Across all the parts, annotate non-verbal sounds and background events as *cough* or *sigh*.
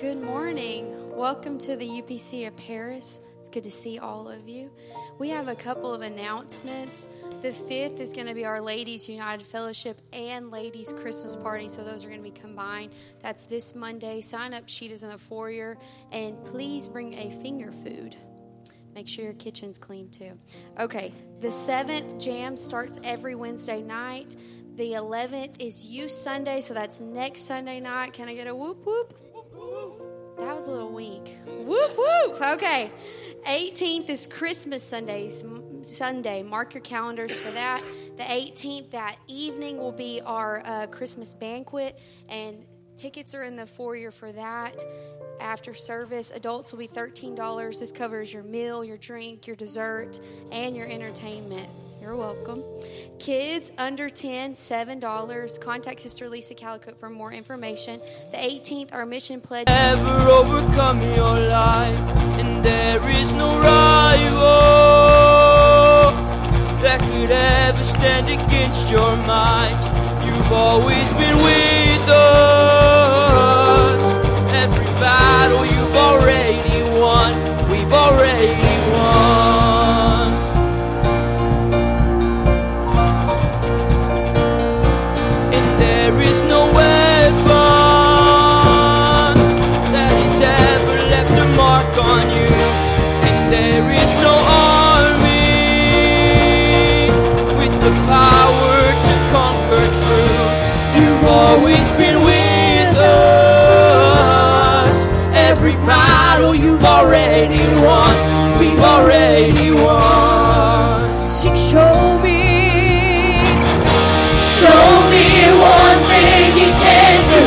Good morning. Welcome to the UPC of Paris. It's good to see all of you. We have a couple of announcements. The 5th is going to be our Ladies United Fellowship and Ladies Christmas Party, so those are going to be combined. That's this Monday. Sign up sheet is in the foyer, and please bring a finger food. Make sure your kitchen's clean too. Okay, the 7th jam starts every Wednesday night. The 11th is Youth Sunday, so that's next Sunday night. Can I get a whoop whoop? That was a little weak. Whoop whoop. Okay. 18th is Christmas Sundays, Sunday. Mark your calendars for that. The 18th, that evening, will be our uh, Christmas banquet, and tickets are in the foyer for that. After service, adults will be $13. This covers your meal, your drink, your dessert, and your entertainment. You're welcome. Kids under 10, $7. Contact Sister Lisa Calicut for more information. The 18th, our mission pledge. Ever overcome your life, and there is no rival that could ever stand against your might. You've always been with us. Every battle you've already won, we've already always been with us. Every battle you've already won, we've already won. Sing, show me. Show me one thing he can do.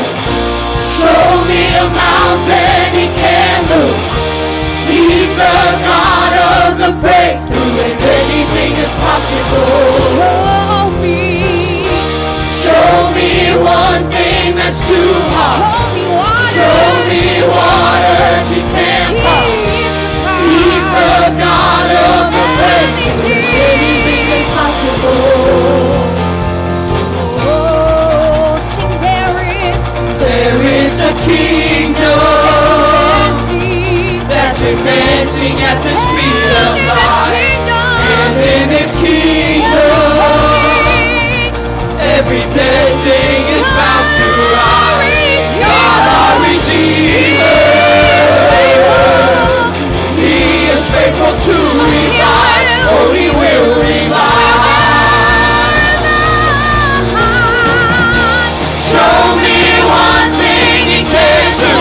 Show me a mountain he can move. He's the God of the breakthrough, and anything is possible. Show me. Show me one thing that's too hard. Show me what Show me waters he can't part. He's the God of the breakthrough, anything is possible. Oh, sing there is There is a kingdom that's advancing at the speed of light. kingdom, And in this kingdom, every dead thing is bound to rise. God, our Redeemer, He is faithful to revive. Oh, He will revive. Show me one thing He can do.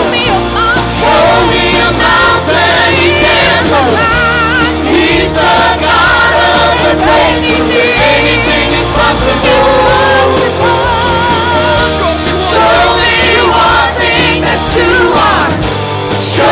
Show me a mountain He. He's the God of the. Too hard.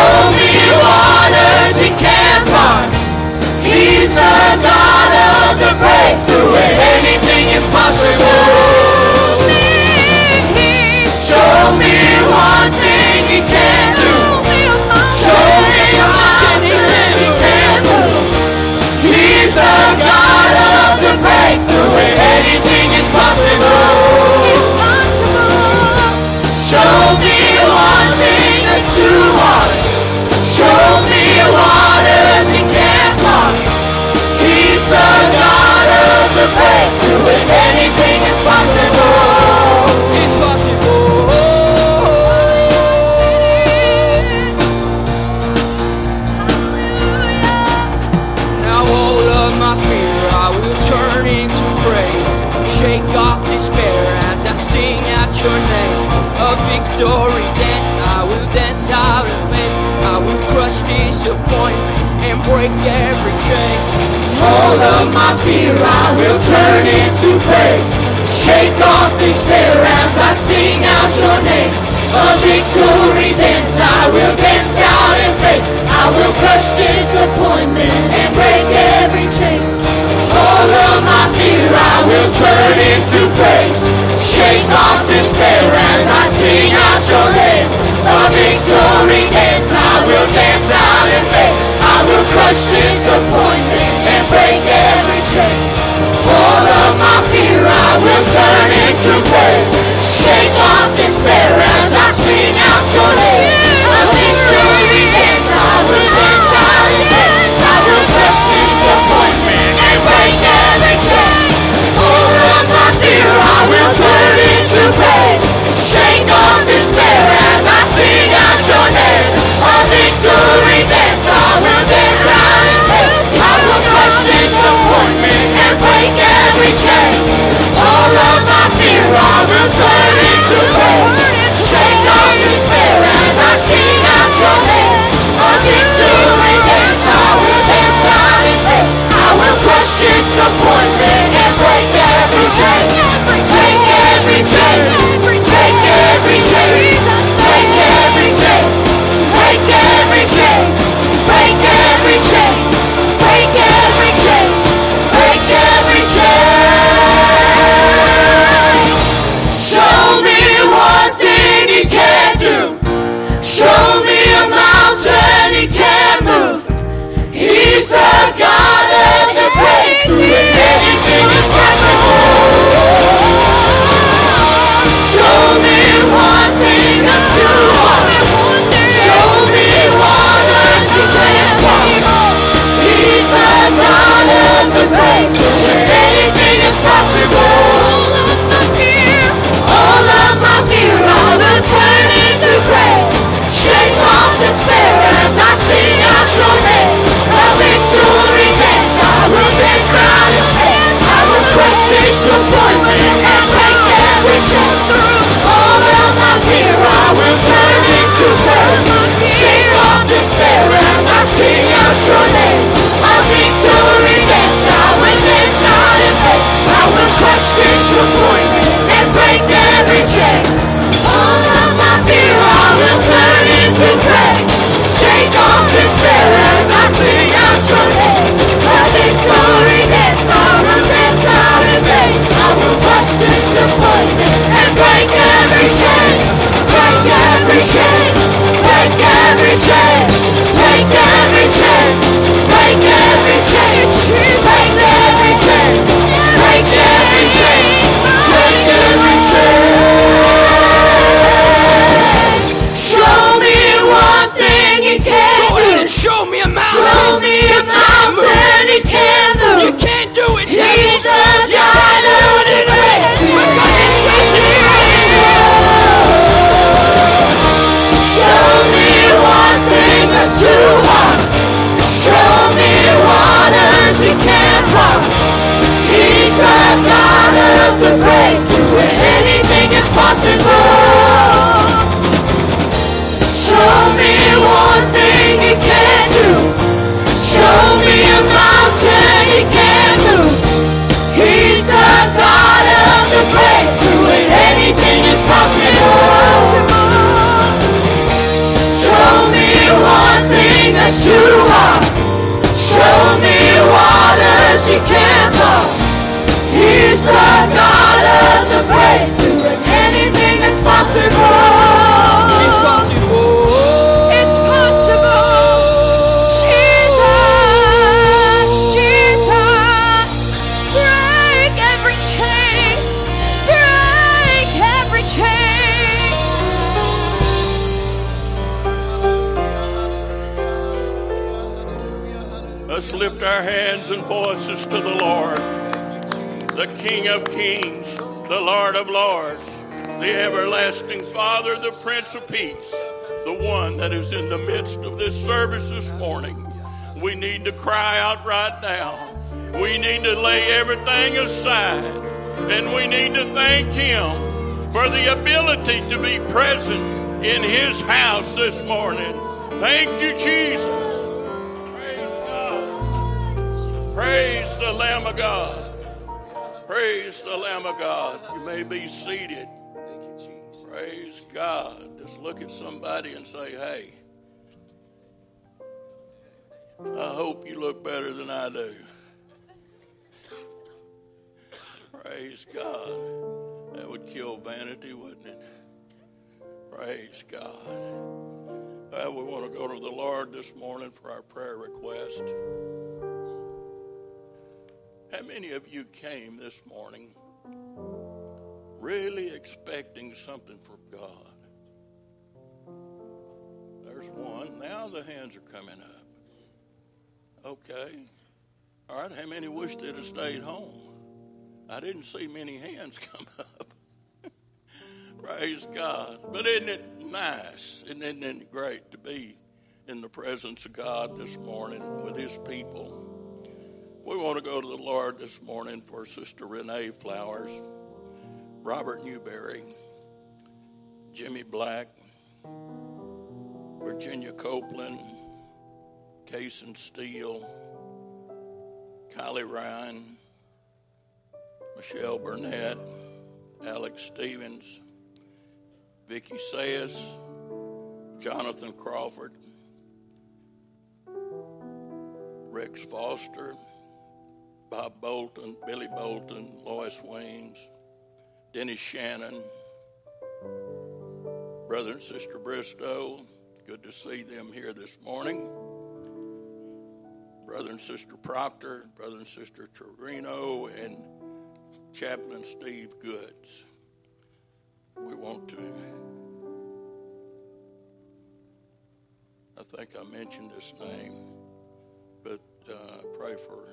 Seated. Praise God. Just look at somebody and say, hey, I hope you look better than I do. Praise God. That would kill vanity, wouldn't it? Praise God. Well, we want to go to the Lord this morning for our prayer request. How many of you came this morning really expecting something from God? There's one. Now the hands are coming up. Okay. All right. How many wish they'd have stayed home? I didn't see many hands *laughs* come up. Praise God. But isn't it nice? Isn't it great to be in the presence of God this morning with His people? We want to go to the Lord this morning for Sister Renee Flowers, Robert Newberry, Jimmy Black, Virginia Copeland, Cason Steele, Kylie Ryan, Michelle Burnett, Alex Stevens, Vicky Sayas, Jonathan Crawford, Rex Foster, Bob Bolton, Billy Bolton, Lois Wings, Dennis Shannon, Brother and Sister Bristow. Good to see them here this morning. Brother and Sister Proctor, Brother and Sister Torino, and Chaplain Steve Goods. We want to, I think I mentioned this name, but uh, pray for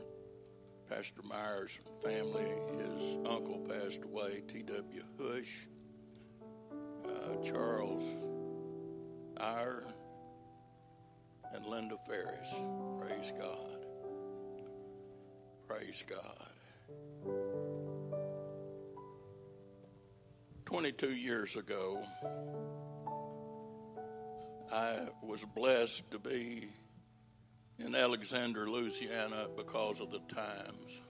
Pastor Myers' family. His uncle passed away, T.W. Hush, uh, Charles Iyer, and Linda Ferris. Praise God. Praise God. 22 years ago, I was blessed to be in Alexandria, Louisiana because of the times.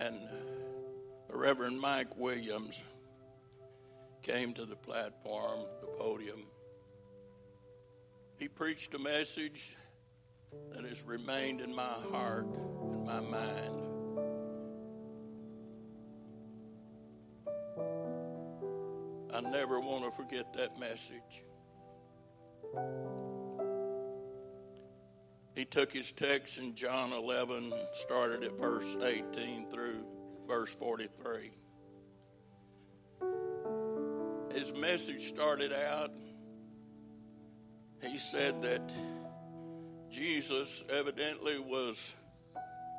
And uh, the Reverend Mike Williams came to the platform, the podium. He preached a message that has remained in my heart and my mind. I never want to forget that message. He took his text in John 11, started at verse 18 through verse 43. His message started out, he said that Jesus evidently was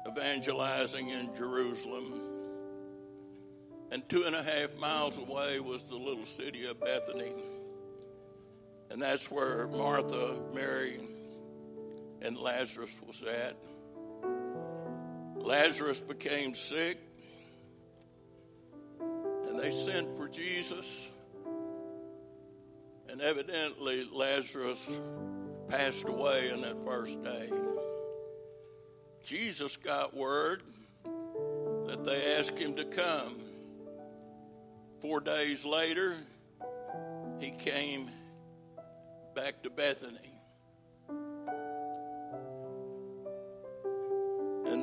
evangelizing in Jerusalem. And two and a half miles away was the little city of Bethany. And that's where Martha, Mary, and Lazarus was at. Lazarus became sick. And they sent for Jesus. And evidently, Lazarus passed away in that first day. Jesus got word that they asked him to come. Four days later, he came back to Bethany.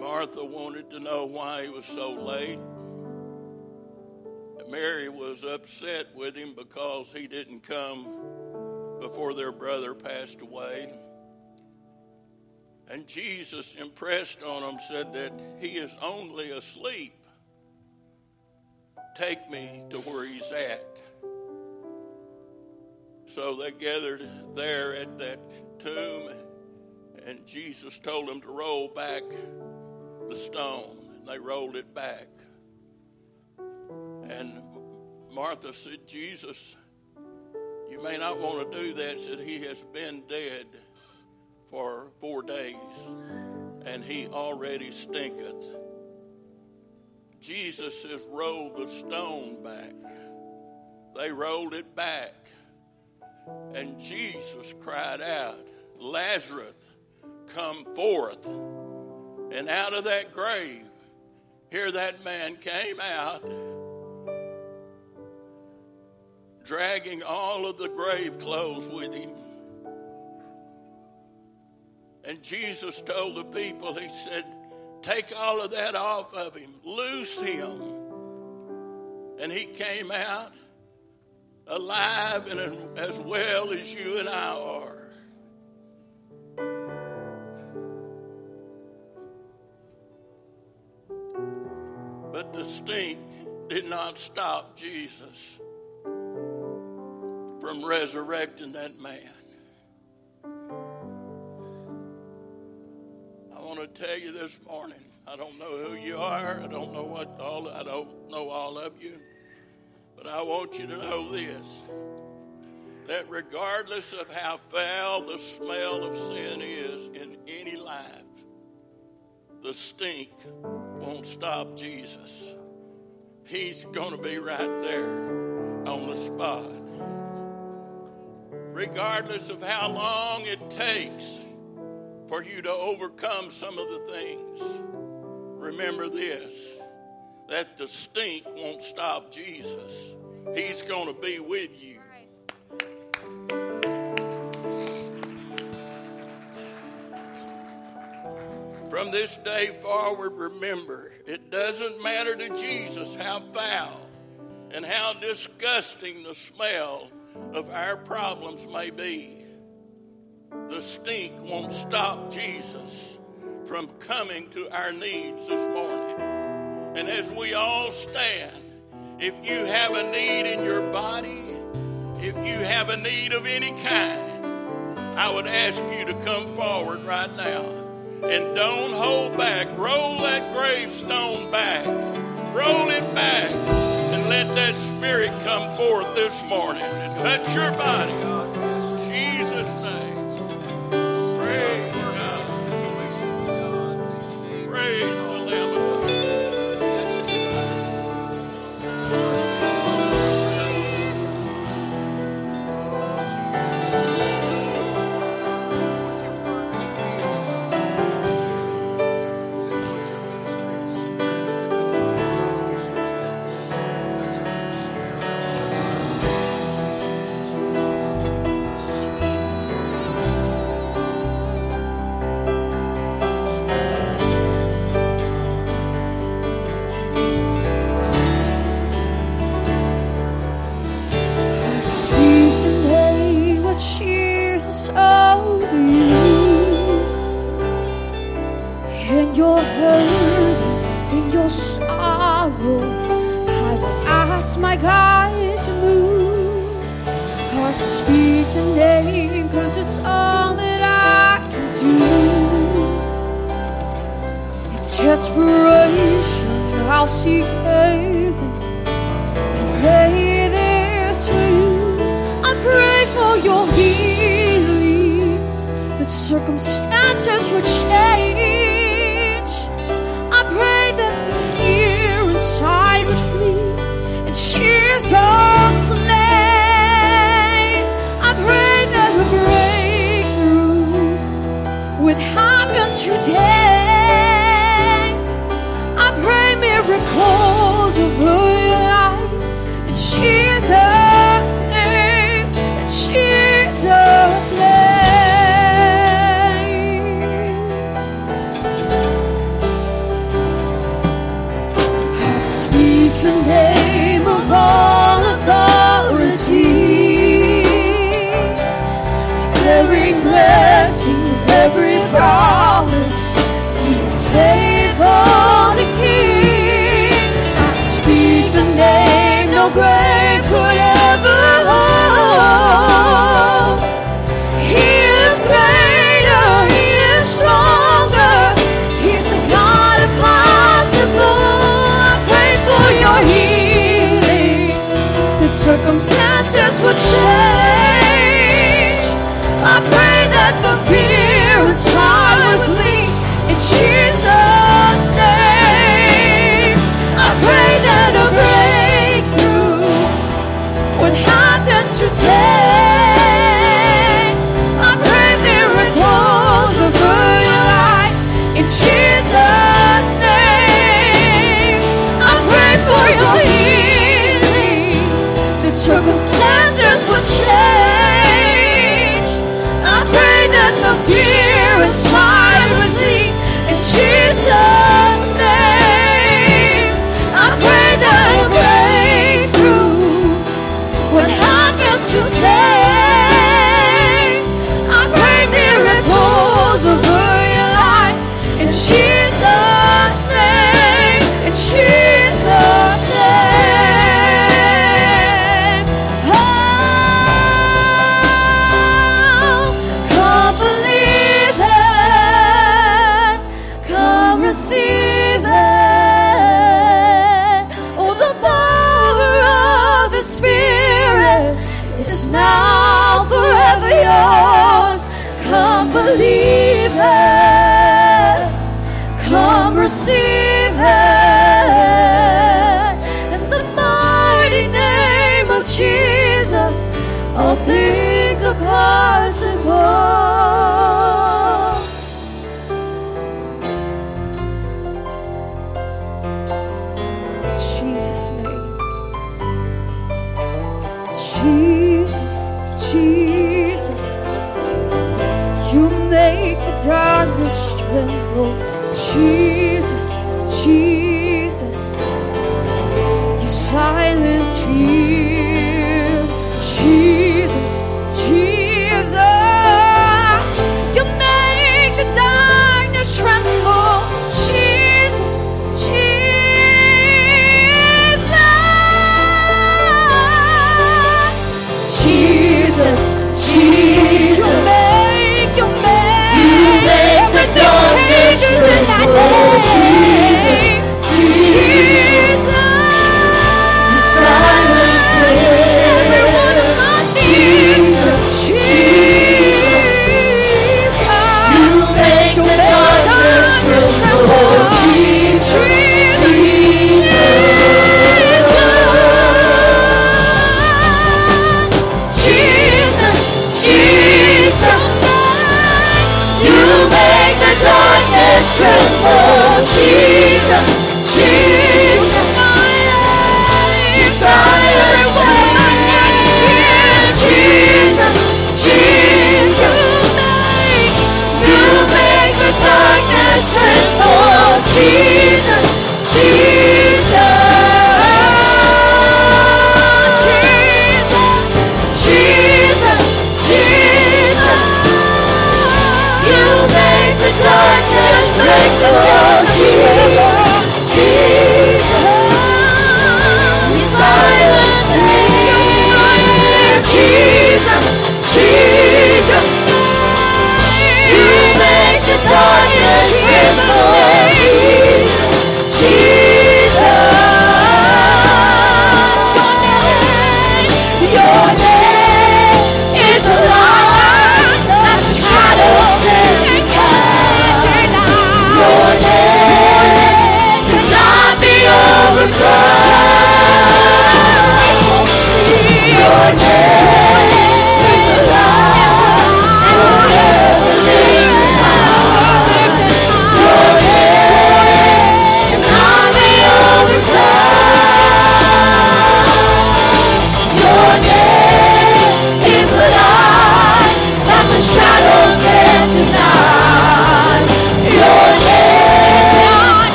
Martha wanted to know why he was so late. And Mary was upset with him because he didn't come before their brother passed away. And Jesus impressed on him, said that he is only asleep. Take me to where he's at. So they gathered there at that tomb, and Jesus told them to roll back the stone, and they rolled it back. And Martha said, Jesus, you may not want to do that, said he has been dead for four days, and he already stinketh. Jesus says, Roll the stone back. They rolled it back. And Jesus cried out, Lazarus, come forth. And out of that grave, here that man came out, dragging all of the grave clothes with him. And Jesus told the people, He said, Take all of that off of him, loose him. And he came out alive and as well as you and I are. The stink did not stop Jesus from resurrecting that man. I want to tell you this morning. I don't know who you are. I don't know what all. I don't know all of you. But I want you to know this that regardless of how foul the smell of sin is in any life, the stink won't stop Jesus. He's going to be right there on the spot. Regardless of how long it takes for you to overcome some of the things, remember this that the stink won't stop Jesus. He's going to be with you. From this day forward, remember, it doesn't matter to Jesus how foul and how disgusting the smell of our problems may be. The stink won't stop Jesus from coming to our needs this morning. And as we all stand, if you have a need in your body, if you have a need of any kind, I would ask you to come forward right now. And don't hold back. Roll that gravestone back. Roll it back. And let that spirit come forth this morning and touch your body.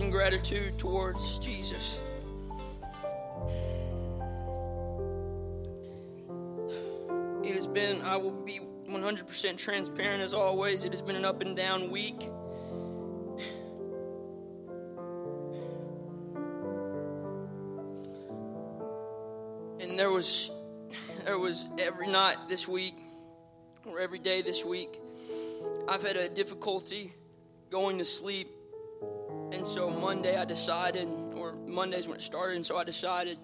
And gratitude towards Jesus. It has been, I will be 100% transparent as always. It has been an up and down week. And there was there was every night this week or every day this week I've had a difficulty going to sleep. And so Monday I decided or Monday's when it started and so I decided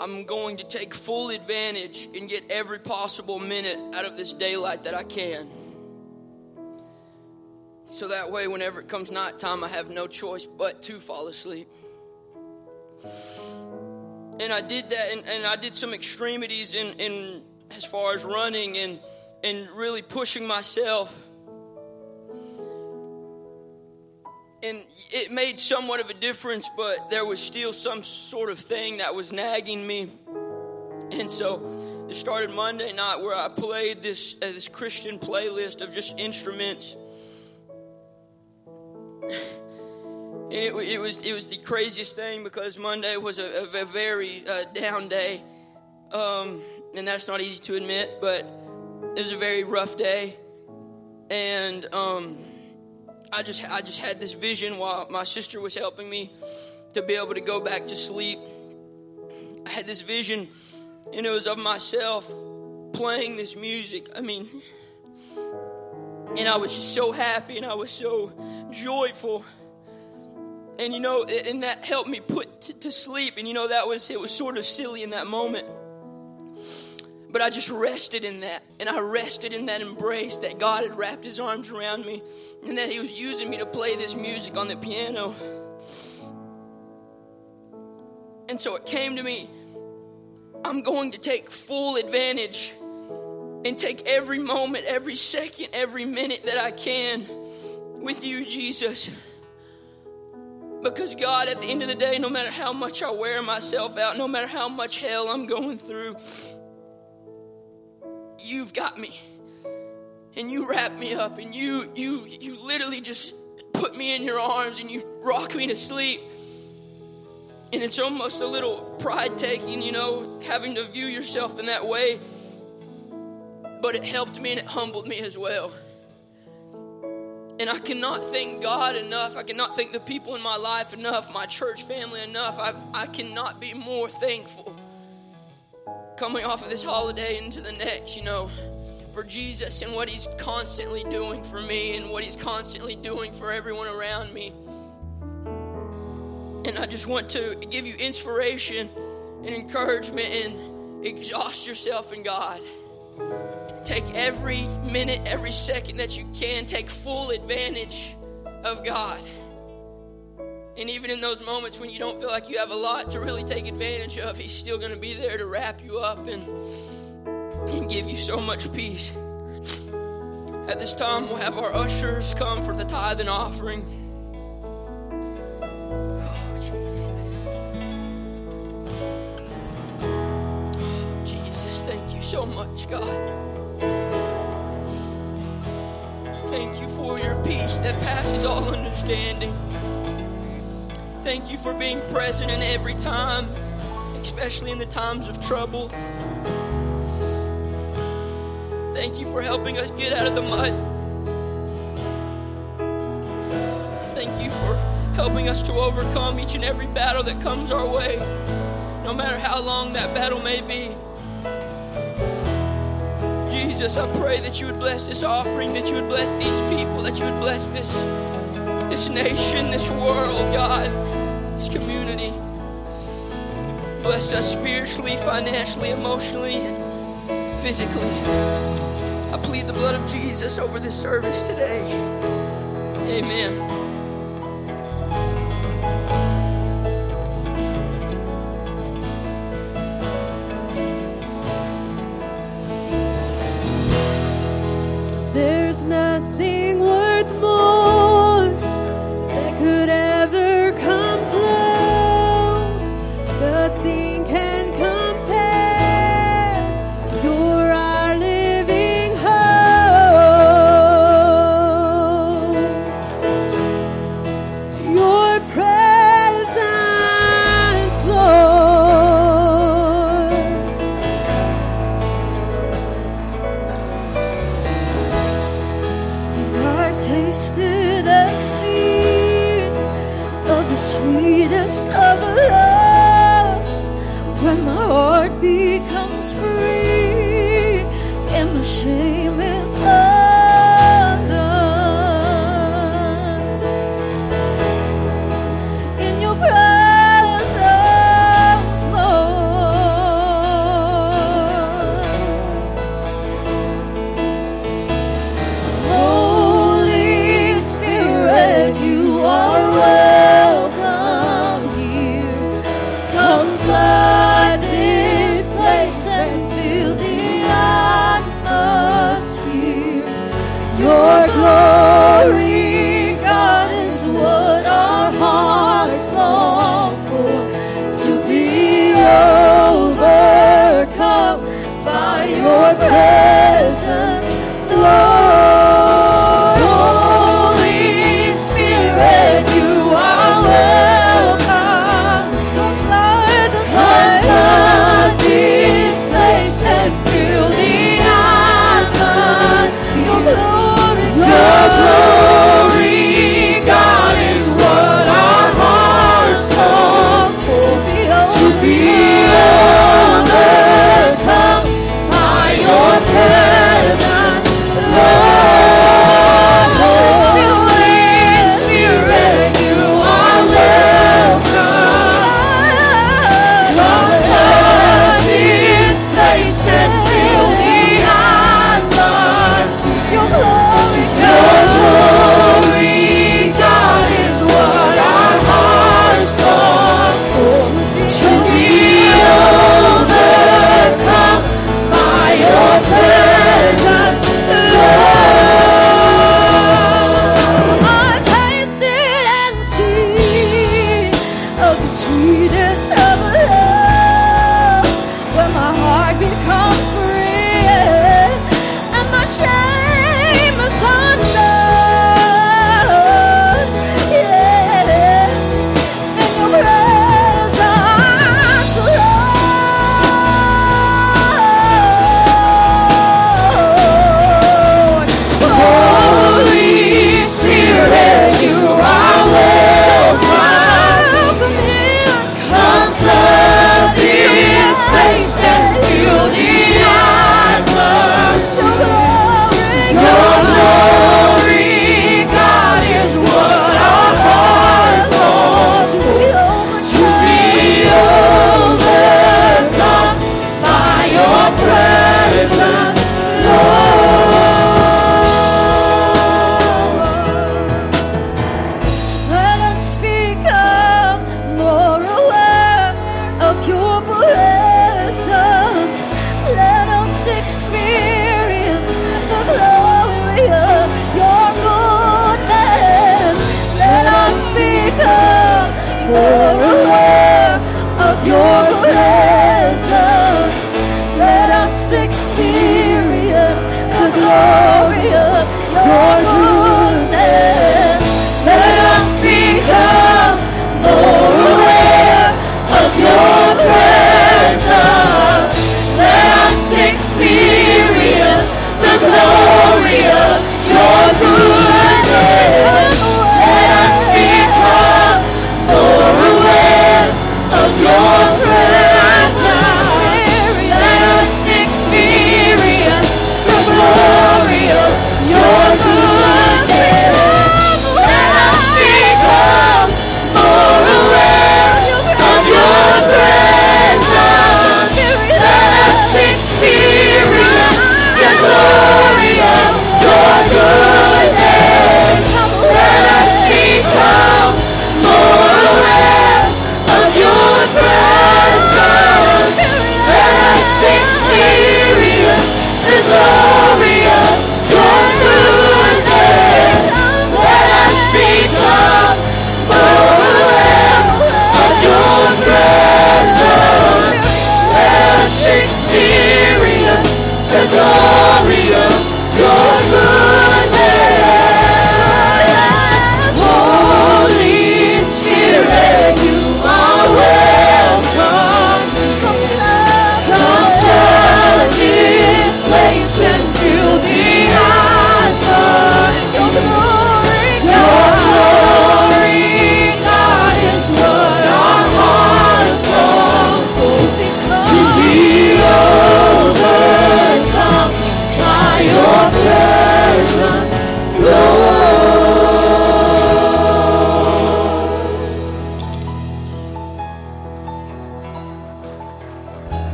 I'm going to take full advantage and get every possible minute out of this daylight that I can. So that way, whenever it comes nighttime, I have no choice but to fall asleep. And I did that, and, and I did some extremities in, in as far as running and, and really pushing myself. And it made somewhat of a difference, but there was still some sort of thing that was nagging me. And so it started Monday night where I played this uh, this Christian playlist of just instruments. And it, it, was it was the craziest thing because Monday was a, a, a very uh, down day, um, and that's not easy to admit, but it was a very rough day, and um, I just I just had this vision while my sister was helping me to be able to go back to sleep. I had this vision, and it was of myself playing this music. I mean, and I was just so happy and I was so joyful. And you know, and that helped me put to sleep. And you know, that was it was sort of silly in that moment. But I just rested in that. And I rested in that embrace that God had wrapped his arms around me and that he was using me to play this music on the piano. And so it came to me I'm going to take full advantage and take every moment, every second, every minute that I can with you, Jesus. Because, God, at the end of the day, no matter how much I wear myself out, no matter how much hell I'm going through, you've got me. And you wrap me up and you you you literally just put me in your arms and you rock me to sleep. And it's almost a little pride taking, you know, having to view yourself in that way. But it helped me and it humbled me as well. And I cannot thank God enough. I cannot thank the people in my life enough, my church family enough. I, I cannot be more thankful coming off of this holiday into the next, you know, for Jesus and what He's constantly doing for me and what He's constantly doing for everyone around me. And I just want to give you inspiration and encouragement and exhaust yourself in God. Take every minute, every second that you can, take full advantage of God. And even in those moments when you don't feel like you have a lot to really take advantage of, He's still going to be there to wrap you up and, and give you so much peace. At this time, we'll have our ushers come for the tithe and offering. Oh Jesus. Jesus, thank you so much, God. Thank you for your peace that passes all understanding. Thank you for being present in every time, especially in the times of trouble. Thank you for helping us get out of the mud. Thank you for helping us to overcome each and every battle that comes our way, no matter how long that battle may be. Jesus, I pray that you would bless this offering, that you would bless these people, that you would bless this this nation, this world, God, this community. Bless us spiritually, financially, emotionally, physically. I plead the blood of Jesus over this service today. Amen.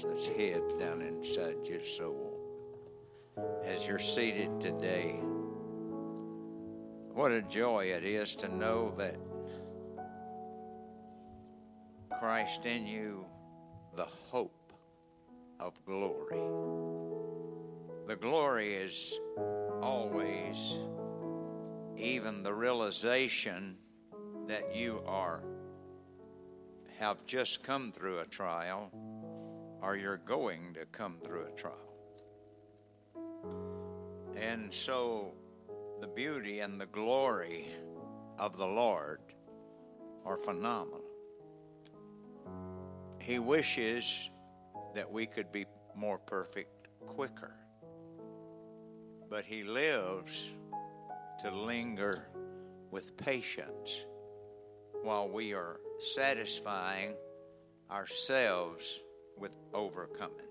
That's hid down inside your soul as you're seated today? What a joy it is to know that Christ in you, the hope of glory. The glory is always even the realization that you are have just come through a trial or you're going to come through a trial. And so the beauty and the glory of the Lord are phenomenal. He wishes that we could be more perfect quicker. But He lives to linger with patience while we are satisfying ourselves with overcoming.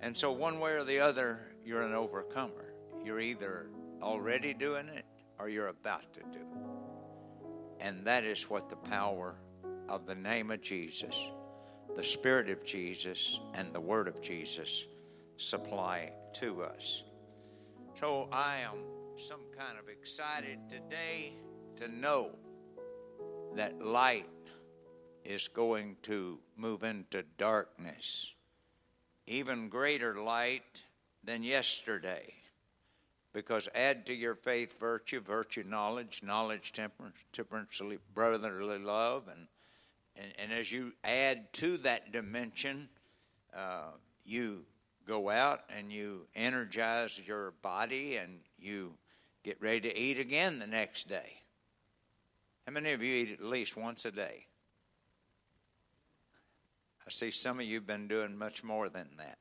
And so, one way or the other, you're an overcomer. You're either already doing it or you're about to do it. And that is what the power of the name of Jesus, the Spirit of Jesus, and the Word of Jesus supply to us. So, I am some kind of excited today to know that light is going to move into darkness, even greater light than yesterday. Because add to your faith virtue, virtue knowledge, knowledge temperance, temperance brotherly love, and, and and as you add to that dimension, uh, you go out and you energize your body and you get ready to eat again the next day. How many of you eat at least once a day? I see some of you have been doing much more than that.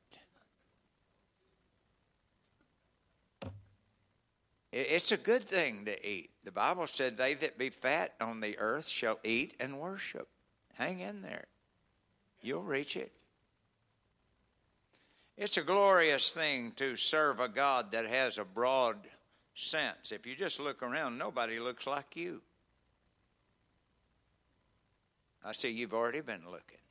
It's a good thing to eat. The Bible said, They that be fat on the earth shall eat and worship. Hang in there. You'll reach it. It's a glorious thing to serve a God that has a broad sense. If you just look around, nobody looks like you. I see you've already been looking.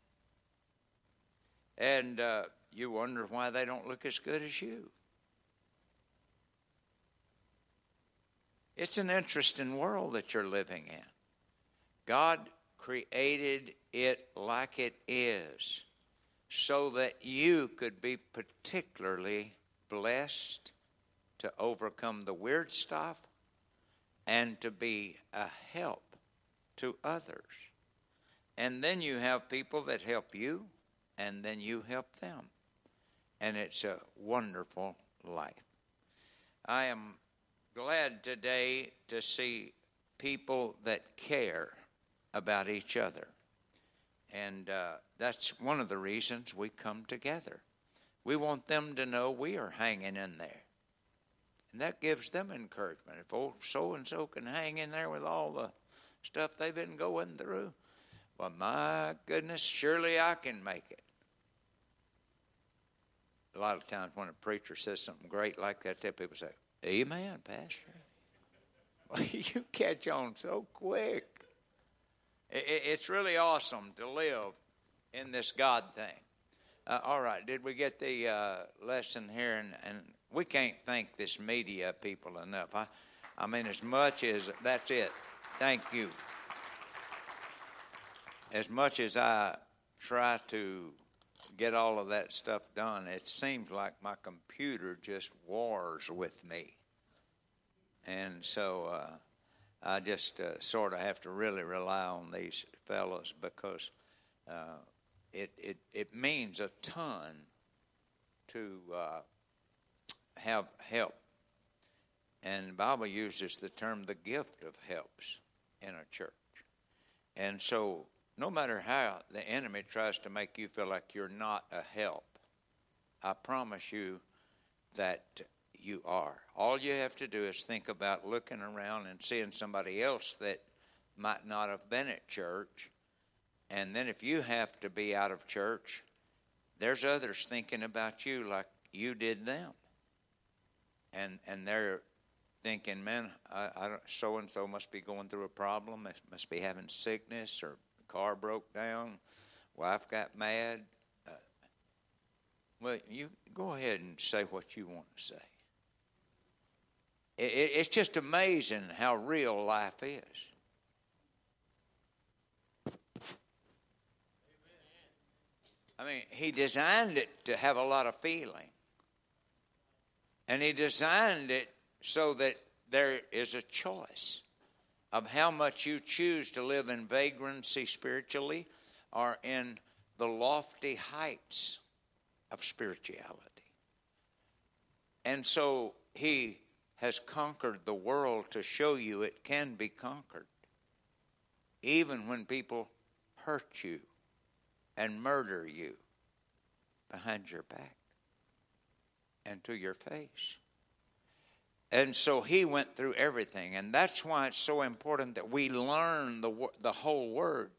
And uh, you wonder why they don't look as good as you. It's an interesting world that you're living in. God created it like it is so that you could be particularly blessed to overcome the weird stuff and to be a help to others. And then you have people that help you, and then you help them. And it's a wonderful life. I am glad today to see people that care about each other. And uh, that's one of the reasons we come together. We want them to know we are hanging in there. And that gives them encouragement. If old so and so can hang in there with all the stuff they've been going through, well, my goodness, surely I can make it. A lot of times when a preacher says something great like that, people say, Amen, Pastor. *laughs* You catch on so quick. It's really awesome to live in this God thing. Uh, all right, did we get the uh, lesson here? And, and we can't thank this media people enough. I, I mean, as much as that's it. Thank you. As much as I try to get all of that stuff done, it seems like my computer just wars with me. And so uh, I just uh, sort of have to really rely on these fellows because uh, it, it, it means a ton to uh, have help. And the Bible uses the term the gift of helps in a church. And so, no matter how the enemy tries to make you feel like you're not a help, I promise you that you are. All you have to do is think about looking around and seeing somebody else that might not have been at church. And then if you have to be out of church, there's others thinking about you like you did them and and they're thinking, man, so and so must be going through a problem, must be having sickness, or car broke down, wife got mad. Uh, well, you go ahead and say what you want to say. It, it, it's just amazing how real life is. I mean, he designed it to have a lot of feeling. And he designed it so that there is a choice of how much you choose to live in vagrancy spiritually or in the lofty heights of spirituality. And so he has conquered the world to show you it can be conquered. Even when people hurt you and murder you behind your back and to your face. And so he went through everything. And that's why it's so important that we learn the, the whole word.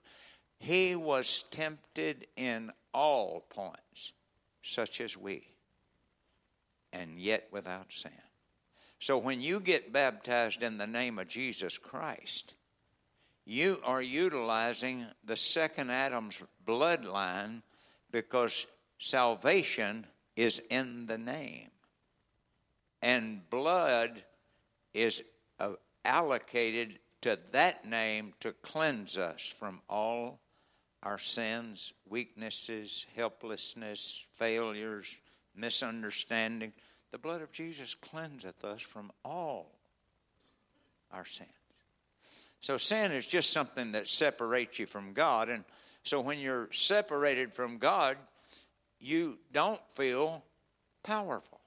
He was tempted in all points, such as we, and yet without sin. So when you get baptized in the name of Jesus Christ, you are utilizing the second Adam's bloodline because salvation is in the name and blood is uh, allocated to that name to cleanse us from all our sins, weaknesses, helplessness, failures, misunderstanding. The blood of Jesus cleanseth us from all our sins. So, sin is just something that separates you from God. And so, when you're separated from God, you don't feel powerful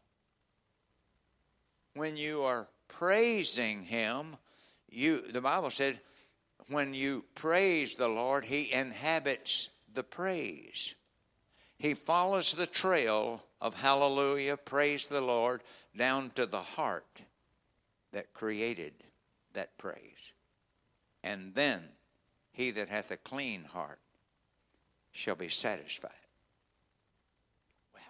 when you are praising Him, you the Bible said, when you praise the Lord, He inhabits the praise. He follows the trail of hallelujah, praise the Lord, down to the heart that created that praise. And then he that hath a clean heart shall be satisfied. Well,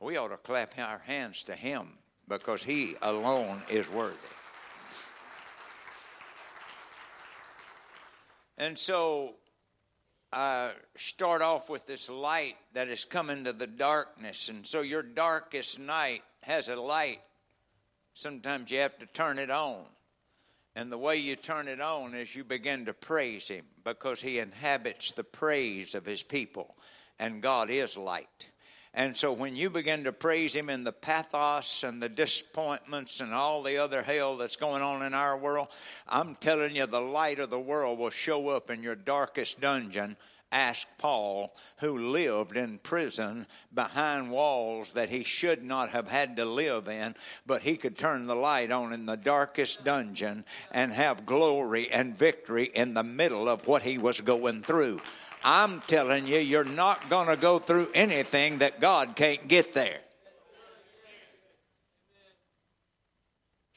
we ought to clap our hands to him because he alone is worthy. And so I start off with this light that is coming to the darkness. And so your darkest night has a light. Sometimes you have to turn it on. And the way you turn it on is you begin to praise Him because He inhabits the praise of His people. And God is light. And so when you begin to praise Him in the pathos and the disappointments and all the other hell that's going on in our world, I'm telling you, the light of the world will show up in your darkest dungeon. Ask Paul, who lived in prison behind walls that he should not have had to live in, but he could turn the light on in the darkest dungeon and have glory and victory in the middle of what he was going through. I'm telling you, you're not going to go through anything that God can't get there.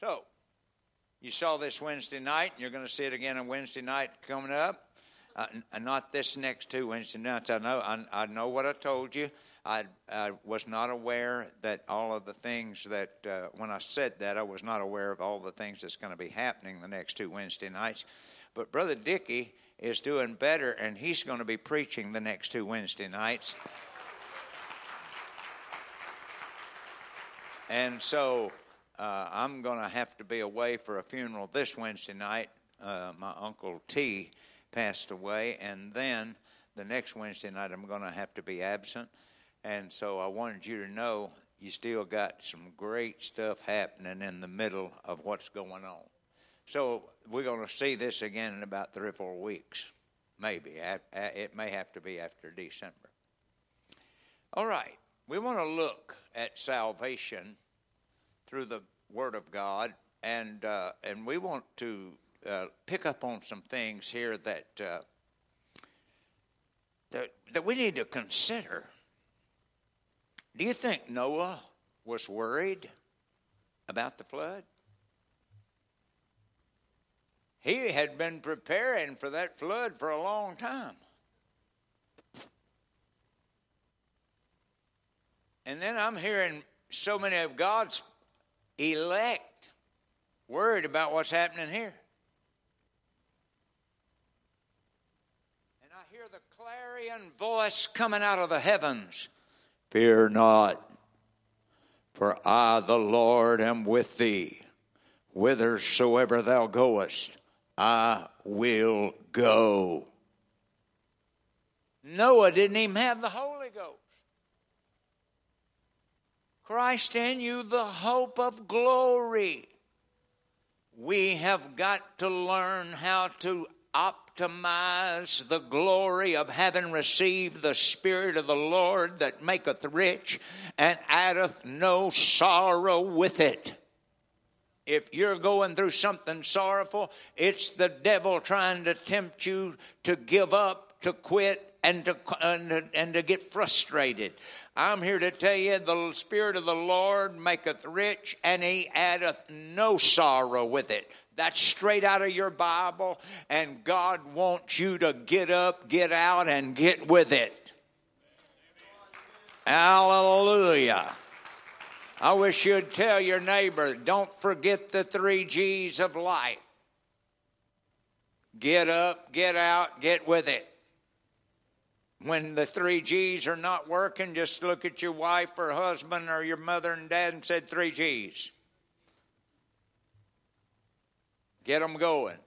So, you saw this Wednesday night, and you're going to see it again on Wednesday night coming up. Uh, not this next two Wednesday nights. I know. I, I know what I told you. I, I, was not aware that all of the things that uh, when I said that I was not aware of all the things that's going to be happening the next two Wednesday nights. But Brother Dickey is doing better, and he's going to be preaching the next two Wednesday nights. And so uh, I'm going to have to be away for a funeral this Wednesday night. Uh, my Uncle T passed away, and then the next Wednesday night I'm going to have to be absent. And so I wanted you to know you still got some great stuff happening in the middle of what's going on. So we're going to see this again in about three or four weeks, maybe. It may have to be after December. All right, we want to look at salvation through the Word of God, and uh, and we want to uh, pick up on some things here that uh, that that we need to consider. Do you think Noah was worried about the flood? He had been preparing for that flood for a long time. And then I'm hearing so many of God's elect worried about what's happening here. And I hear the clarion voice coming out of the heavens Fear not, for I, the Lord, am with thee. Whithersoever thou goest, I will go. Noah didn't even have the Holy Ghost. Christ in you, the hope of glory. We have got to learn how to optimize the glory of having received the Spirit of the Lord that maketh rich and addeth no sorrow with it. If you're going through something sorrowful, it's the devil trying to tempt you to give up, to quit, and to, and to, and to get frustrated. I'm here to tell you the Spirit of the Lord maketh rich, and he addeth no sorrow with it. That's straight out of your Bible, and God wants you to get up, get out, and get with it. Hallelujah. I wish you'd tell your neighbor, don't forget the three G's of life. Get up, get out, get with it. When the three G's are not working, just look at your wife or husband or your mother and dad and said three G's. Get them going.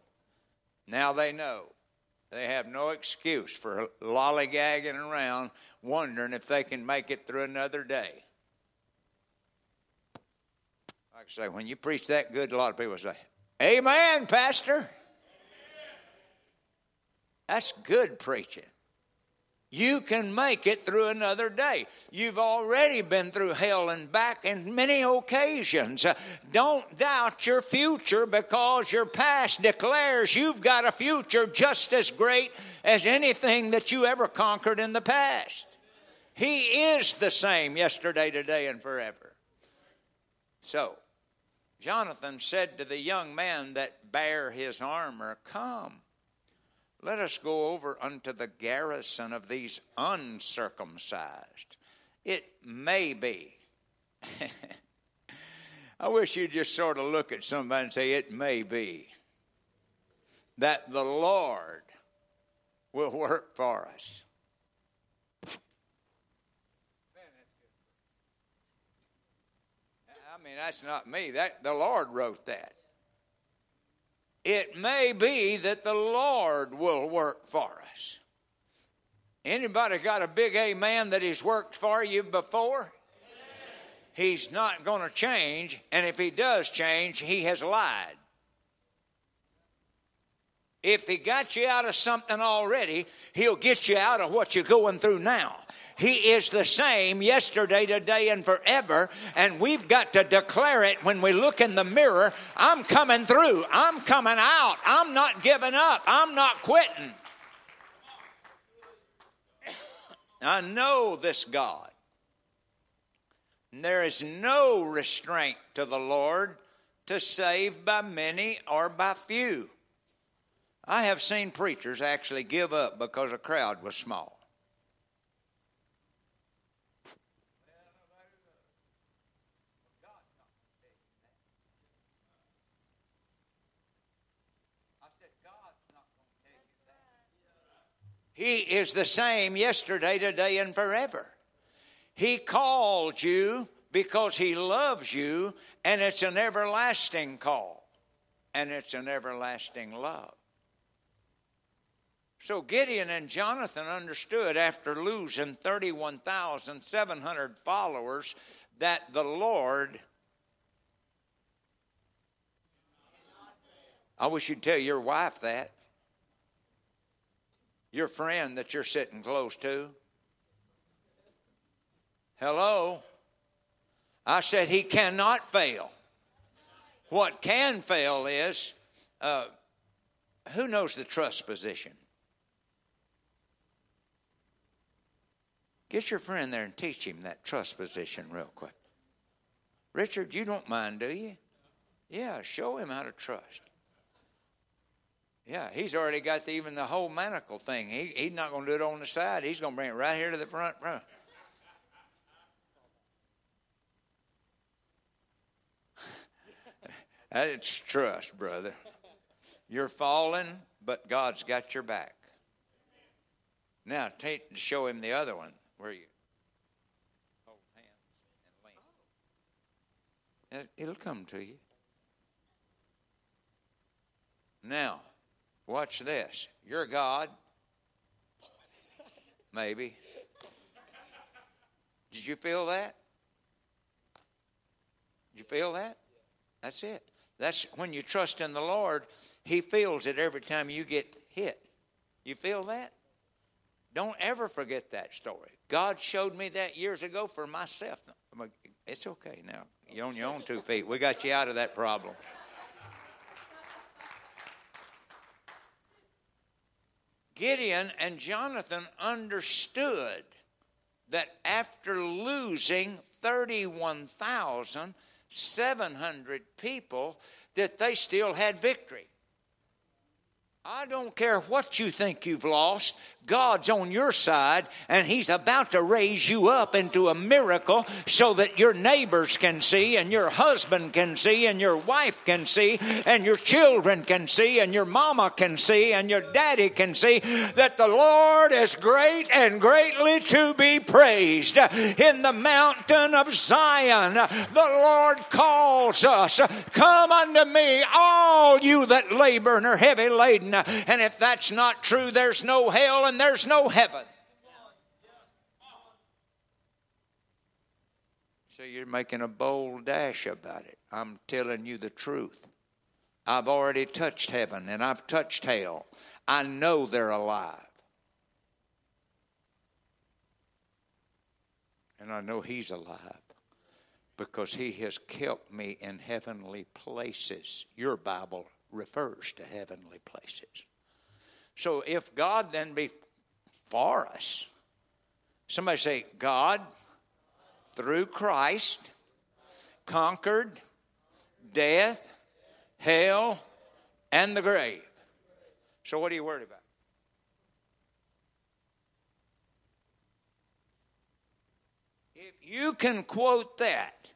Now they know. They have no excuse for lollygagging around wondering if they can make it through another day. I say, when you preach that good, a lot of people say, Amen, Pastor. That's good preaching. You can make it through another day. You've already been through hell and back in many occasions. Don't doubt your future because your past declares you've got a future just as great as anything that you ever conquered in the past. He is the same yesterday, today, and forever. So, Jonathan said to the young man that bare his armor, Come let us go over unto the garrison of these uncircumcised. It may be. *laughs* I wish you'd just sort of look at somebody and say, It may be that the Lord will work for us. I mean, that's not me. That the Lord wrote that it may be that the Lord will work for us. Anybody got a big amen that He's worked for you before? He's not going to change, and if He does change, He has lied. If He got you out of something already, He'll get you out of what you're going through now. He is the same yesterday, today, and forever. And we've got to declare it when we look in the mirror. I'm coming through. I'm coming out. I'm not giving up. I'm not quitting. I know this God. And There is no restraint to the Lord to save by many or by few. I have seen preachers actually give up because a crowd was small. He is the same yesterday, today, and forever. He called you because He loves you, and it's an everlasting call, and it's an everlasting love. So Gideon and Jonathan understood after losing 31,700 followers that the Lord. I wish you'd tell your wife that your friend that you're sitting close to. Hello? I said he cannot fail. What can fail is uh, who knows the trust position? Get your friend there and teach him that trust position real quick. Richard, you don't mind, do you? Yeah, show him how to trust. Yeah, he's already got the, even the whole manacle thing. He, he's not going to do it on the side. He's going to bring it right here to the front row. *laughs* That's trust, brother. You're falling, but God's got your back. Now, take, show him the other one where you hold hands and lean. Oh. It'll come to you. Now, watch this. You're God. *laughs* Maybe. Did you feel that? Did you feel that? That's it. That's when you trust in the Lord, He feels it every time you get hit. You feel that? Don't ever forget that story. God showed me that years ago for myself. It's okay now. You're on your own two feet. We got you out of that problem. Gideon and Jonathan understood that after losing 31,700 people that they still had victory. I don't care what you think you've lost. God's on your side and He's about to raise you up into a miracle so that your neighbors can see and your husband can see and your wife can see and your children can see and your mama can see and your daddy can see that the Lord is great and greatly to be praised. In the mountain of Zion, the Lord calls us, Come unto me, all you that labor and are heavy laden. And if that's not true, there's no hell there's no heaven. So you're making a bold dash about it. I'm telling you the truth. I've already touched heaven and I've touched hell. I know they're alive. And I know He's alive because He has kept me in heavenly places. Your Bible refers to heavenly places. So if God then be for us, somebody say, God, through Christ, conquered death, hell, and the grave. So what are you worried about? If you can quote that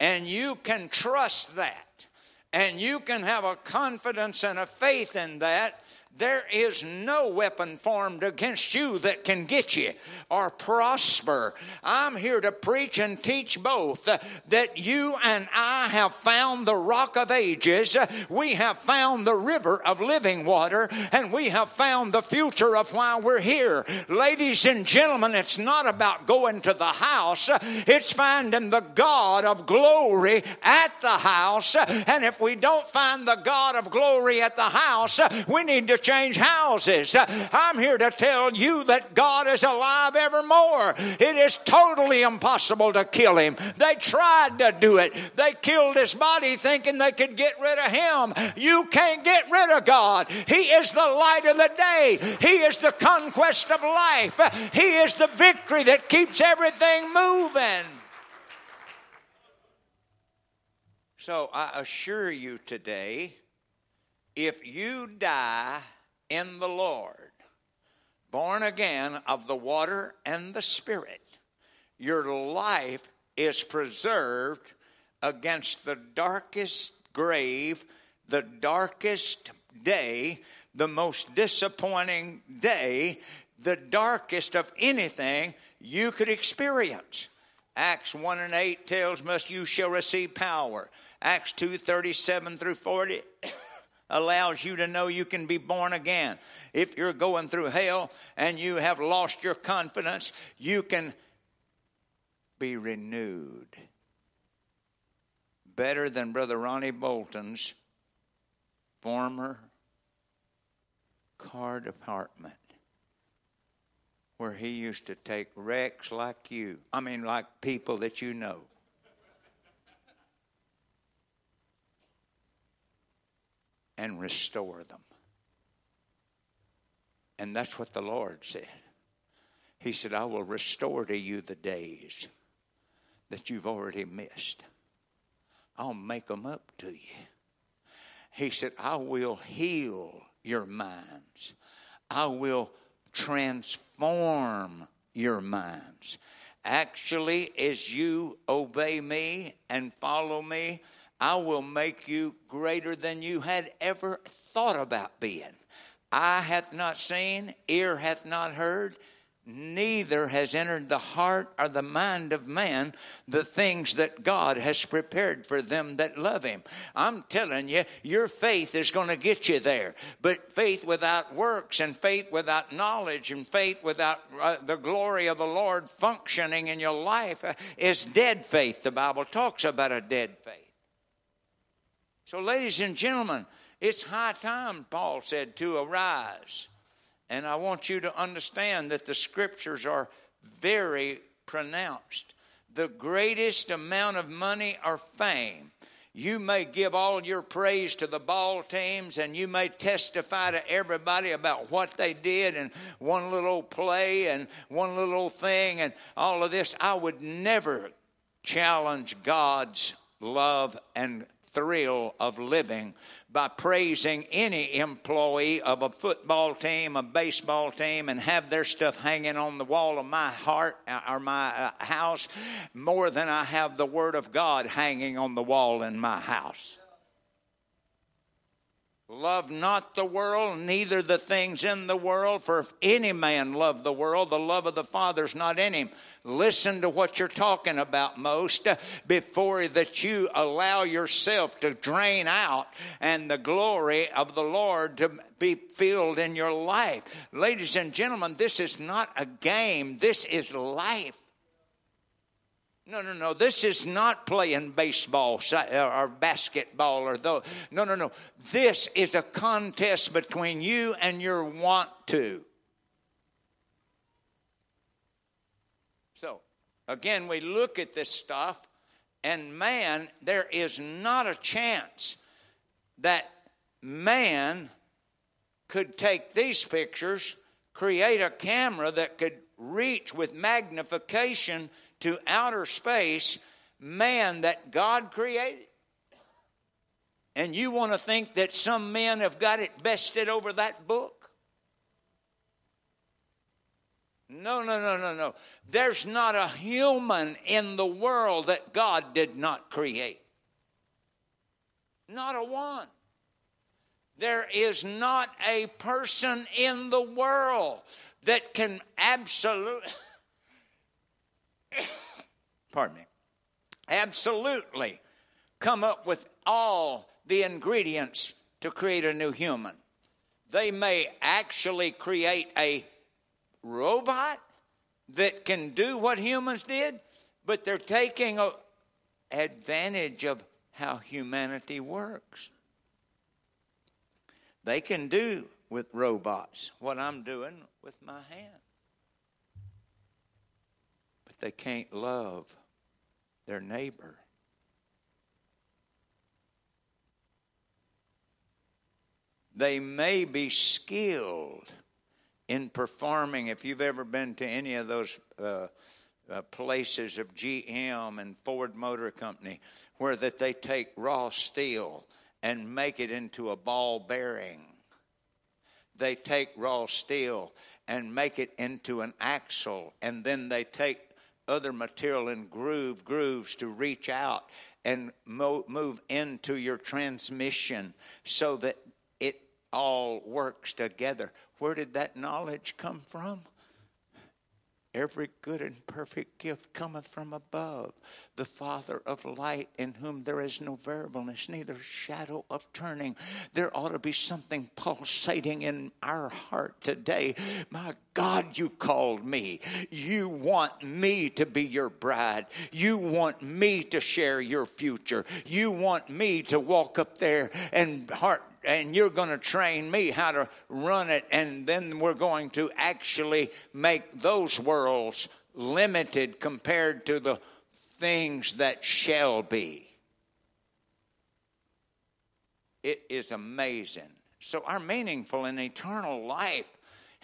and you can trust that and you can have a confidence and a faith in that, there is no weapon formed against you that can get you or prosper. I'm here to preach and teach both uh, that you and I have found the rock of ages, uh, we have found the river of living water, and we have found the future of why we're here. Ladies and gentlemen, it's not about going to the house, uh, it's finding the God of glory at the house. Uh, and if we don't find the God of glory at the house, we need to change houses. Uh, I'm here to tell you that God is alive evermore. It is totally impossible to kill him. They tried to do it. They killed his body thinking they could get rid of him. You can't get rid of God. He is the light of the day. He is the conquest of life. He is the victory that keeps everything moving. So I assure you today, if you die in the Lord, born again of the water and the Spirit, your life is preserved against the darkest grave, the darkest day, the most disappointing day, the darkest of anything you could experience. Acts 1 and 8 tells us you shall receive power. Acts 2 37 through 40 allows you to know you can be born again. If you're going through hell and you have lost your confidence, you can be renewed. Better than Brother Ronnie Bolton's former car department where he used to take wrecks like you. I mean, like people that you know. And restore them. And that's what the Lord said. He said, I will restore to you the days that you've already missed. I'll make them up to you. He said, I will heal your minds. I will transform your minds. Actually, as you obey me and follow me, I will make you greater than you had ever thought about being. Eye hath not seen, ear hath not heard, neither has entered the heart or the mind of man the things that God has prepared for them that love him. I'm telling you, your faith is going to get you there. But faith without works and faith without knowledge and faith without uh, the glory of the Lord functioning in your life is dead faith. The Bible talks about a dead faith. So, ladies and gentlemen, it's high time, Paul said, to arise and I want you to understand that the scriptures are very pronounced. The greatest amount of money or fame. You may give all your praise to the ball teams and you may testify to everybody about what they did and one little play and one little thing and all of this. I would never challenge God's love and thrill of living by praising any employee of a football team, a baseball team, and have their stuff hanging on the wall of my heart uh, or my uh, house more than I have the Word of God hanging on the wall in my house. Love not the world, neither the things in the world. For if any man love the world, the love of the Father is not in him. Listen to what you're talking about most before that you allow yourself to drain out and the glory of the Lord to be filled in your life. Ladies and gentlemen, this is not a game, this is life. No, no, no. This is not playing baseball or basketball or though. No, no, no. This is a contest between you and your want to. So, again, we look at this stuff, and man, there is not a chance that man could take these pictures, create a camera that could reach with magnification to outer space man that God created. And you want to think that some men have got it bested over that book? No, no, no, no, no. There's not a human in the world that God did not create. Not a one. There is not a person in the world that can absolutely. *laughs* *coughs* pardon me, absolutely come up with all the ingredients to create a new human. They may actually create a robot that can do what humans did, but they're taking advantage of how humanity works. They can do with robots what I'm doing with my hand they can't love their neighbor. They may be skilled in performing. If you've ever been to any of those uh, uh, places of GM and Ford Motor Company, where that they take raw steel and make it into a ball bearing. They take raw steel and make it into an axle, and then they take other material and groove grooves to reach out and mo- move into your transmission so that it all works together. Where did that knowledge come from? Every good and perfect gift cometh from above, the Father of light, in whom there is no variableness, neither shadow of turning. There ought to be something pulsating in our heart today. My God, you called me. You want me to be your bride. You want me to share your future. You want me to walk up there and heart and you're going to train me how to run it, and then we're going to actually make those worlds limited compared to the things that shall be. It is amazing. So, our meaningful and eternal life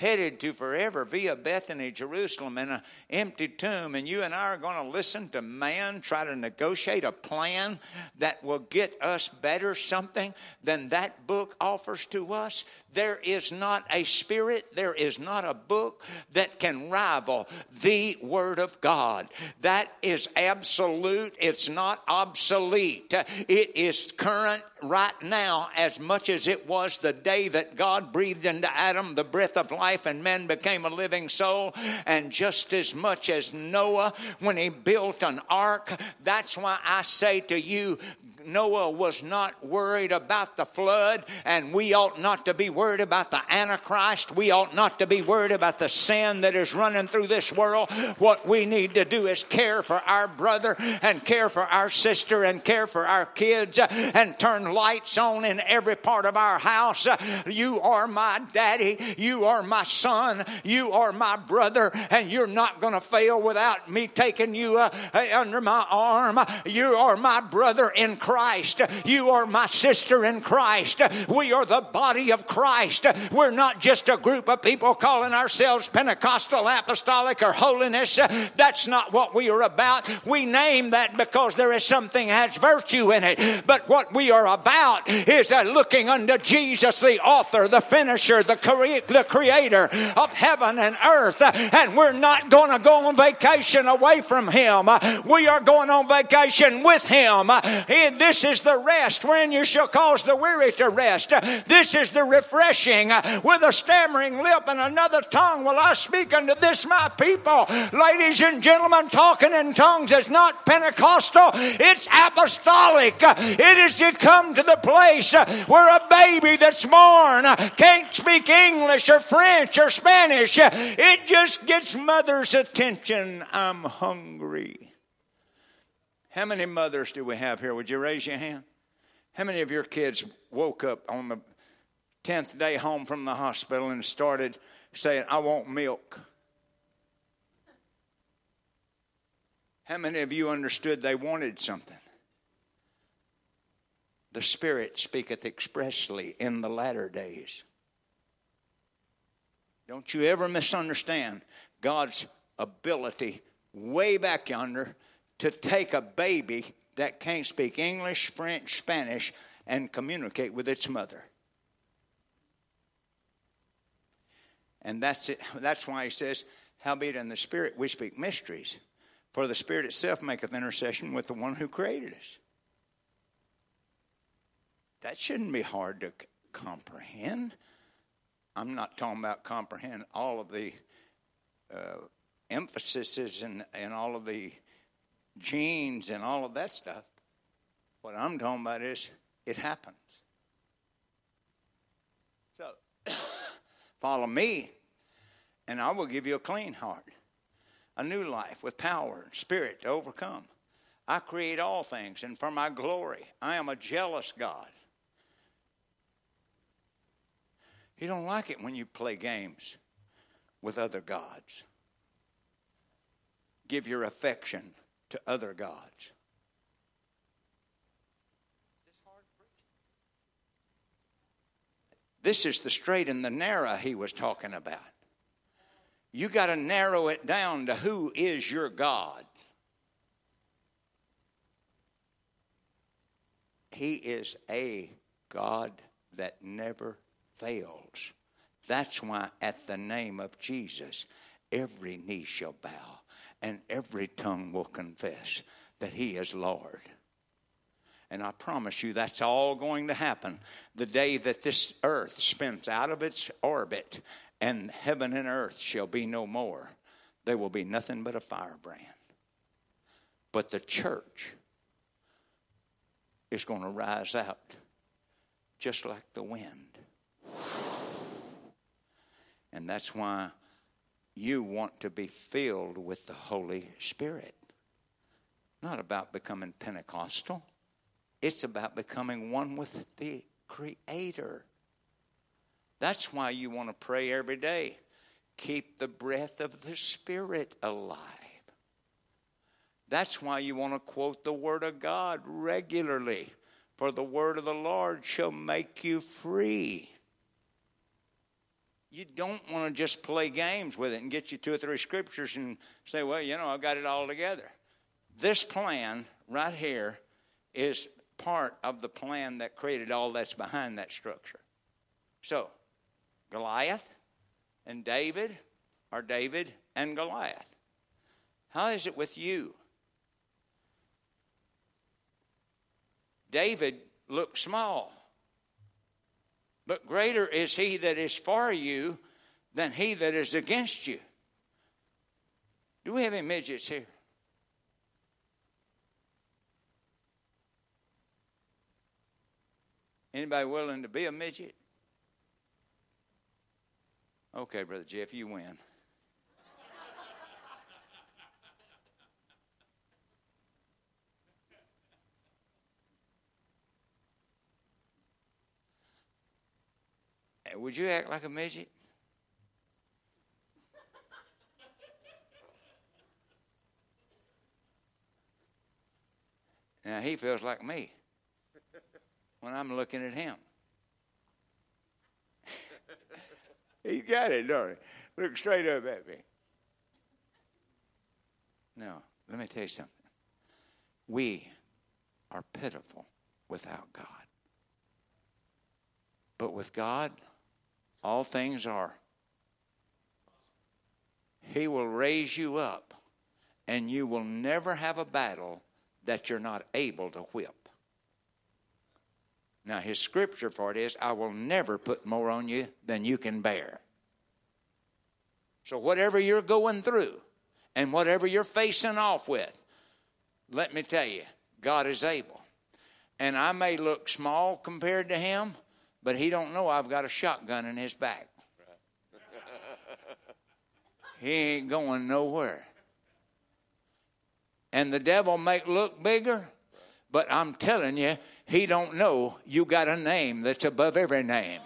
headed to forever via Bethany, Jerusalem, in an empty tomb. And you and I are going to listen to man try to negotiate a plan that will get us better something than that book offers to us. There is not a spirit, there is not a book that can rival the Word of God. That is absolute, it's not obsolete. It is current right now as much as it was the day that God breathed into Adam the breath of life and man became a living soul, and just as much as Noah when he built an ark. That's why I say to you, Noah was not worried about the flood, and we ought not to be worried about the Antichrist. We ought not to be worried about the sin that is running through this world. What we need to do is care for our brother and care for our sister and care for our kids and turn lights on in every part of our house. You are my daddy. You are my son. You are my brother, and you're not going to fail without me taking you uh, under my arm. You are my brother in Christ. Christ. You are my sister in Christ. We are the body of Christ. We're not just a group of people calling ourselves Pentecostal, Apostolic, or Holiness. That's not what we are about. We name that because there is something has virtue in it. But what we are about is looking unto Jesus, the author, the finisher, the, cre- the creator of heaven and earth. And we're not going to go on vacation away from him. We are going on vacation with him. In this is the rest wherein you shall cause the weary to rest. This is the refreshing. With a stammering lip and another tongue will I speak unto this my people. Ladies and gentlemen, talking in tongues is not Pentecostal, it's apostolic. It is to come to the place where a baby that's born can't speak English or French or Spanish. It just gets mother's attention. I'm hungry. How many mothers do we have here? Would you raise your hand? How many of your kids woke up on the 10th day home from the hospital and started saying, I want milk? How many of you understood they wanted something? The Spirit speaketh expressly in the latter days. Don't you ever misunderstand God's ability way back yonder to take a baby that can't speak English, French, Spanish, and communicate with its mother. And that's it. That's why he says, Howbeit in the Spirit we speak mysteries, for the Spirit itself maketh intercession with the one who created us. That shouldn't be hard to comprehend. I'm not talking about comprehend all of the uh, emphases and, and all of the genes and all of that stuff. What I'm talking about is it happens. So, *coughs* follow me, and I will give you a clean heart, a new life with power and spirit to overcome. I create all things, and for my glory, I am a jealous God. He don't like it when you play games with other gods. Give your affection to other gods. This is the straight and the narrow he was talking about. You got to narrow it down to who is your God. He is a God that never fails. That's why at the name of Jesus, every knee shall bow and every tongue will confess that He is Lord. And I promise you that's all going to happen the day that this earth spins out of its orbit and heaven and earth shall be no more. There will be nothing but a firebrand. But the church is going to rise out just like the wind. And that's why you want to be filled with the Holy Spirit. Not about becoming Pentecostal, it's about becoming one with the Creator. That's why you want to pray every day. Keep the breath of the Spirit alive. That's why you want to quote the Word of God regularly. For the Word of the Lord shall make you free. You don't want to just play games with it and get you two or three scriptures and say, well, you know, I've got it all together. This plan right here is part of the plan that created all that's behind that structure. So, Goliath and David or David and Goliath? How is it with you? David looked small, but greater is he that is for you than he that is against you. Do we have any midgets here? Anybody willing to be a midget? Okay, Brother Jeff, you win. Would you act like a midget? Now he feels like me when I'm looking at him. *laughs* he got it, don't he? Look straight up at me. Now, let me tell you something. We are pitiful without God. But with God, all things are. He will raise you up, and you will never have a battle that you're not able to whip. Now, his scripture for it is, I will never put more on you than you can bear. So, whatever you're going through and whatever you're facing off with, let me tell you, God is able. And I may look small compared to him, but he don't know I've got a shotgun in his back. *laughs* he ain't going nowhere. And the devil may look bigger, but I'm telling you, he don't know you got a name that's above every name.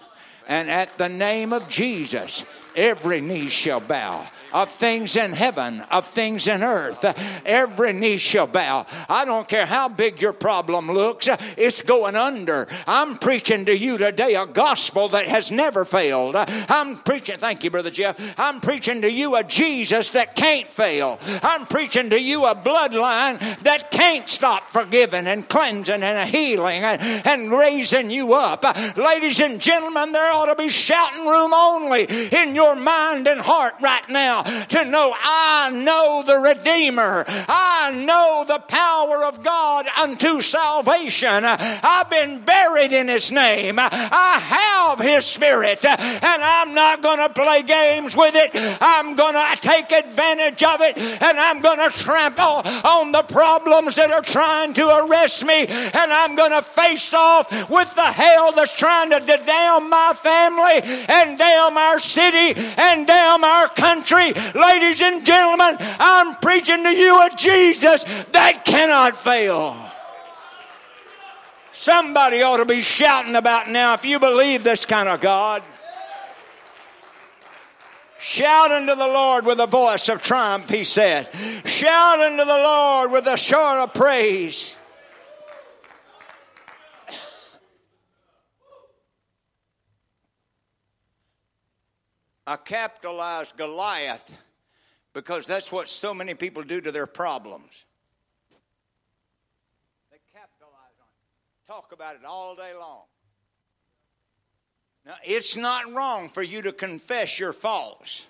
And at the name of Jesus, every knee shall bow of things in heaven, of things in earth. Every knee shall bow. I don't care how big your problem looks, it's going under. I'm preaching to you today a gospel that has never failed. I'm preaching, thank you, Brother Jeff. I'm preaching to you a Jesus that can't fail. I'm preaching to you a bloodline that can't stop forgiving and cleansing and healing and, and raising you up. Ladies and gentlemen, there ought to be shouting room only in your mind and heart right now to know I know the Redeemer. I know the power of God unto salvation. I've been buried in His name. I have His Spirit, and I'm not going to play games with it. I'm going to take advantage of it, and I'm going to trample on the problems that are trying to arrest me, and I'm going to face off with the hell that's trying to damn my family and damn our city and damn our country. Ladies and gentlemen, I'm preaching to you a Jesus that cannot fail. Somebody ought to be shouting about now if you believe this kind of God. Shout unto the Lord with a voice of triumph, he said. Shout unto the Lord with a shout of praise. I capitalized Goliath because that's what so many people do to their problems. They capitalize on it, talk about it all day long. Now, it's not wrong for you to confess your faults.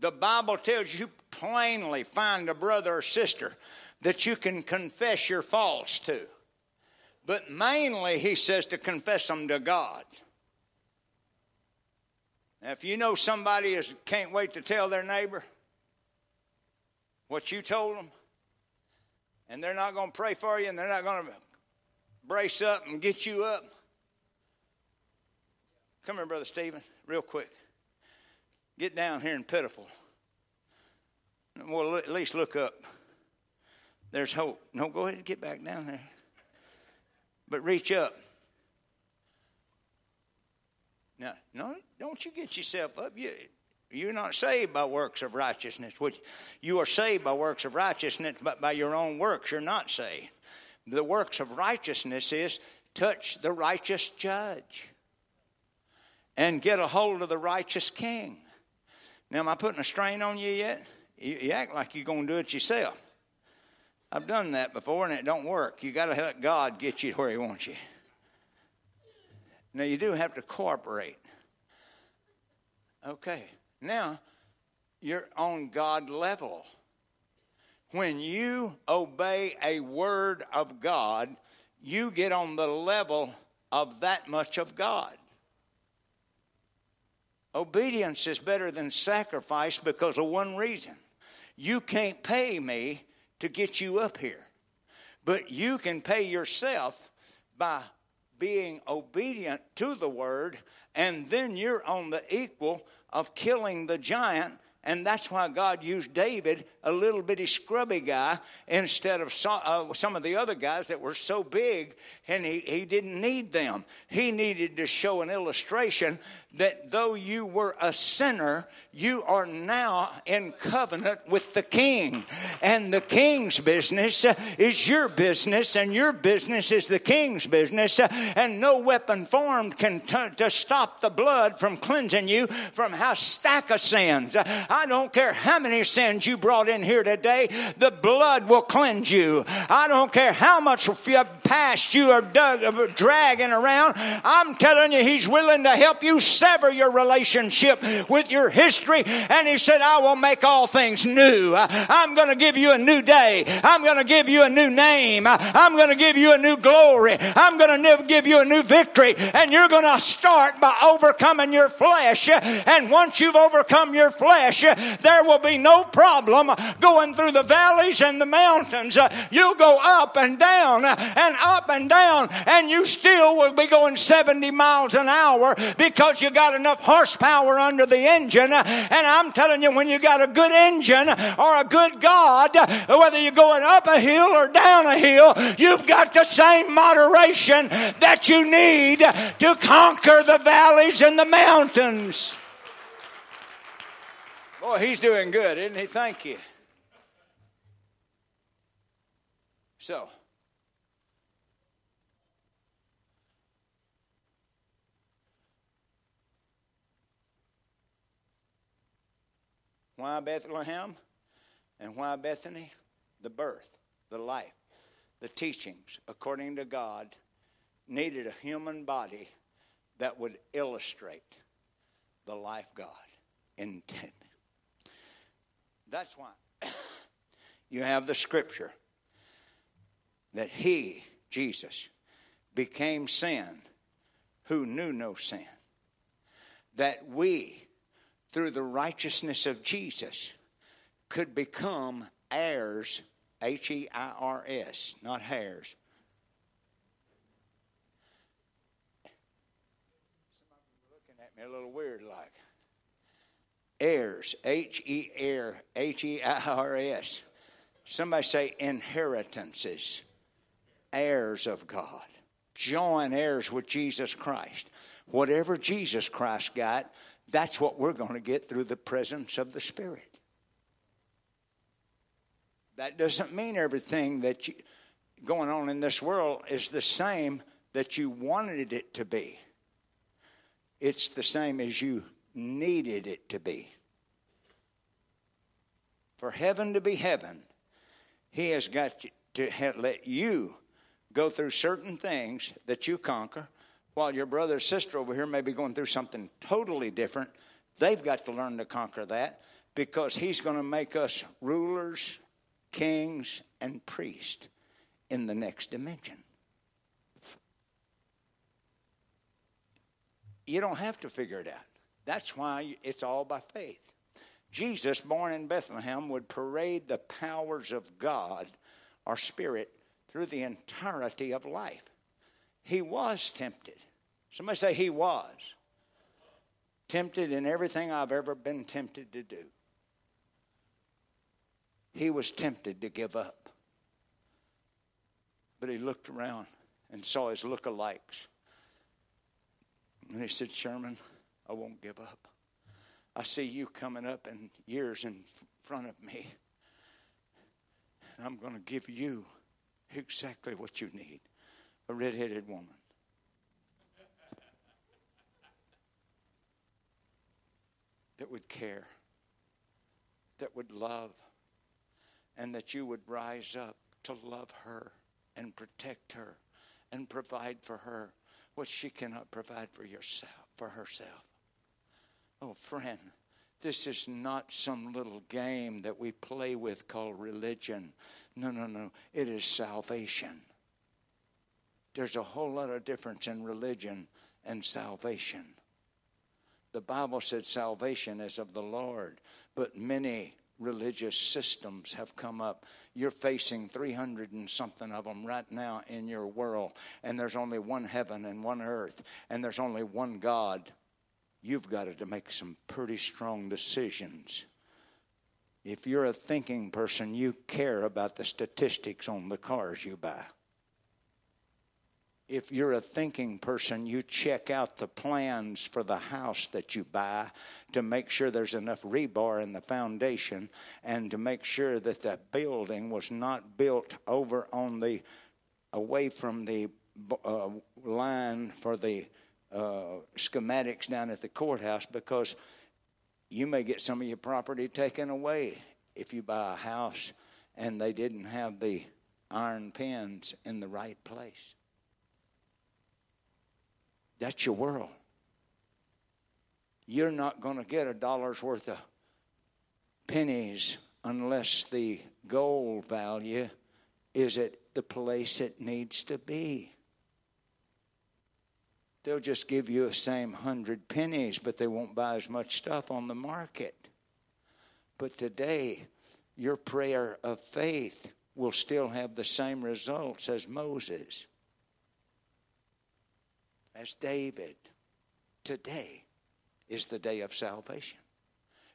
The Bible tells you plainly find a brother or sister that you can confess your faults to. But mainly, he says to confess them to God. Now, if you know somebody is can't wait to tell their neighbor what you told them, and they're not going to pray for you, and they're not going to brace up and get you up. Come here, Brother Stephen, real quick. Get down here and pitiful. Well, at least look up. There's hope. No, go ahead and get back down there. But reach up. Now, no, don't you get yourself up. You, you're not saved by works of righteousness. Which you are saved by works of righteousness, but by your own works you're not saved. The works of righteousness is touch the righteous judge and get a hold of the righteous king. Now, am I putting a strain on you yet? You, you act like you're going to do it yourself. I've done that before and it don't work. You got to let God get you where He wants you. Now, you do have to cooperate. Okay, now you're on God level. When you obey a word of God, you get on the level of that much of God. Obedience is better than sacrifice because of one reason. You can't pay me to get you up here, but you can pay yourself by being obedient to the word, and then you're on the equal of killing the giant and that's why God used David, a little bitty scrubby guy, instead of uh, some of the other guys that were so big, and he, he didn't need them. He needed to show an illustration that though you were a sinner, you are now in covenant with the king. And the king's business uh, is your business, and your business is the king's business. Uh, and no weapon formed can t- to stop the blood from cleansing you from how stack of sins. Uh, I don't care how many sins you brought in here today, the blood will cleanse you. I don't care how much past you are dug, uh, dragging around. I'm telling you, He's willing to help you sever your relationship with your history. And He said, I will make all things new. I'm going to give you a new day. I'm going to give you a new name. I'm going to give you a new glory. I'm going to give you a new victory. And you're going to start by overcoming your flesh. And once you've overcome your flesh, there will be no problem going through the valleys and the mountains. You'll go up and down and up and down, and you still will be going 70 miles an hour because you got enough horsepower under the engine. And I'm telling you, when you got a good engine or a good God, whether you're going up a hill or down a hill, you've got the same moderation that you need to conquer the valleys and the mountains. Boy, he's doing good, isn't he? Thank you. So, why Bethlehem and why Bethany? The birth, the life, the teachings, according to God, needed a human body that would illustrate the life God intended. That's why you have the scripture that He, Jesus, became sin who knew no sin. That we, through the righteousness of Jesus, could become heirs, H E I R S, not hairs. Somebody's looking at me a little weird like heirs, H E R H E I R S. Somebody say inheritances, heirs of God. Join heirs with Jesus Christ. Whatever Jesus Christ got, that's what we're going to get through the presence of the Spirit. That doesn't mean everything that you, going on in this world is the same that you wanted it to be. It's the same as you needed it to be. For heaven to be heaven, He has got to let you go through certain things that you conquer, while your brother or sister over here may be going through something totally different. They've got to learn to conquer that because He's going to make us rulers, kings, and priests in the next dimension. You don't have to figure it out. That's why it's all by faith. Jesus, born in Bethlehem, would parade the powers of God, our spirit, through the entirety of life. He was tempted. Somebody say, He was. Tempted in everything I've ever been tempted to do. He was tempted to give up. But he looked around and saw his lookalikes. And he said, Sherman, I won't give up. I see you coming up in years in front of me. And I'm going to give you exactly what you need a red-headed woman. that would care, that would love, and that you would rise up to love her and protect her and provide for her what she cannot provide for yourself for herself. Oh friend, this is not some little game that we play with called religion. No, no, no. It is salvation. There's a whole lot of difference in religion and salvation. The Bible said salvation is of the Lord, but many religious systems have come up. You're facing 300 and something of them right now in your world, and there's only one heaven and one earth, and there's only one God. You've got to make some pretty strong decisions. If you're a thinking person, you care about the statistics on the cars you buy if you're a thinking person, you check out the plans for the house that you buy to make sure there's enough rebar in the foundation and to make sure that the building was not built over on the away from the uh, line for the uh, schematics down at the courthouse because you may get some of your property taken away if you buy a house and they didn't have the iron pins in the right place. That's your world. You're not going to get a dollar's worth of pennies unless the gold value is at the place it needs to be. They'll just give you the same hundred pennies, but they won't buy as much stuff on the market. But today, your prayer of faith will still have the same results as Moses as David. Today is the day of salvation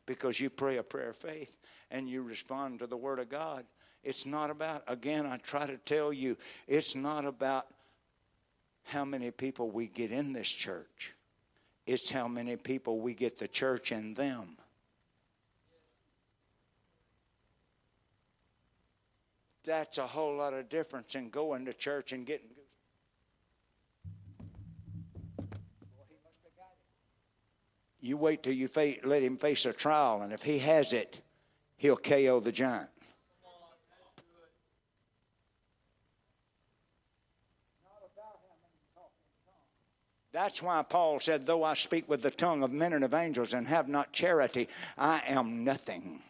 because you pray a prayer of faith and you respond to the Word of God. It's not about, again, I try to tell you, it's not about how many people we get in this church, it's how many people we get the church in them. That's a whole lot of difference in going to church and getting You wait till you let him face a trial, and if he has it, he'll KO the giant. That's why Paul said, Though I speak with the tongue of men and of angels and have not charity, I am nothing.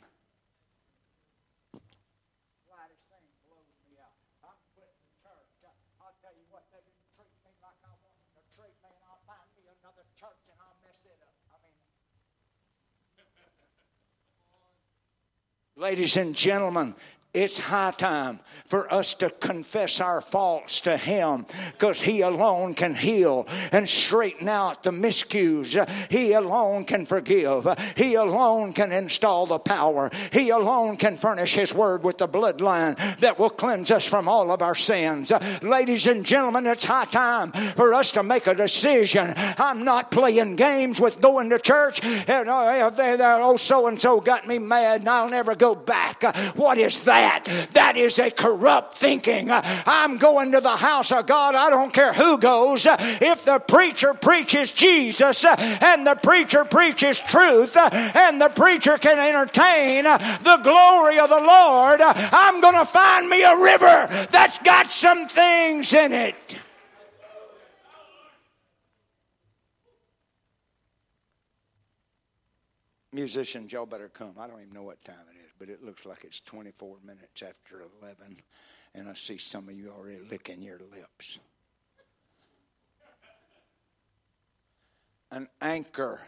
Ladies and gentlemen, it's high time for us to confess our faults to Him because He alone can heal and straighten out the miscues. He alone can forgive. He alone can install the power. He alone can furnish His Word with the bloodline that will cleanse us from all of our sins. Ladies and gentlemen, it's high time for us to make a decision. I'm not playing games with going to church. And, oh, so and so got me mad and I'll never go back. What is that? That. That is a corrupt thinking. I'm going to the house of God. I don't care who goes. If the preacher preaches Jesus and the preacher preaches truth and the preacher can entertain the glory of the Lord, I'm going to find me a river that's got some things in it. Musicians, y'all better come. I don't even know what time but it looks like it's 24 minutes after 11, and I see some of you already licking your lips. An anchor.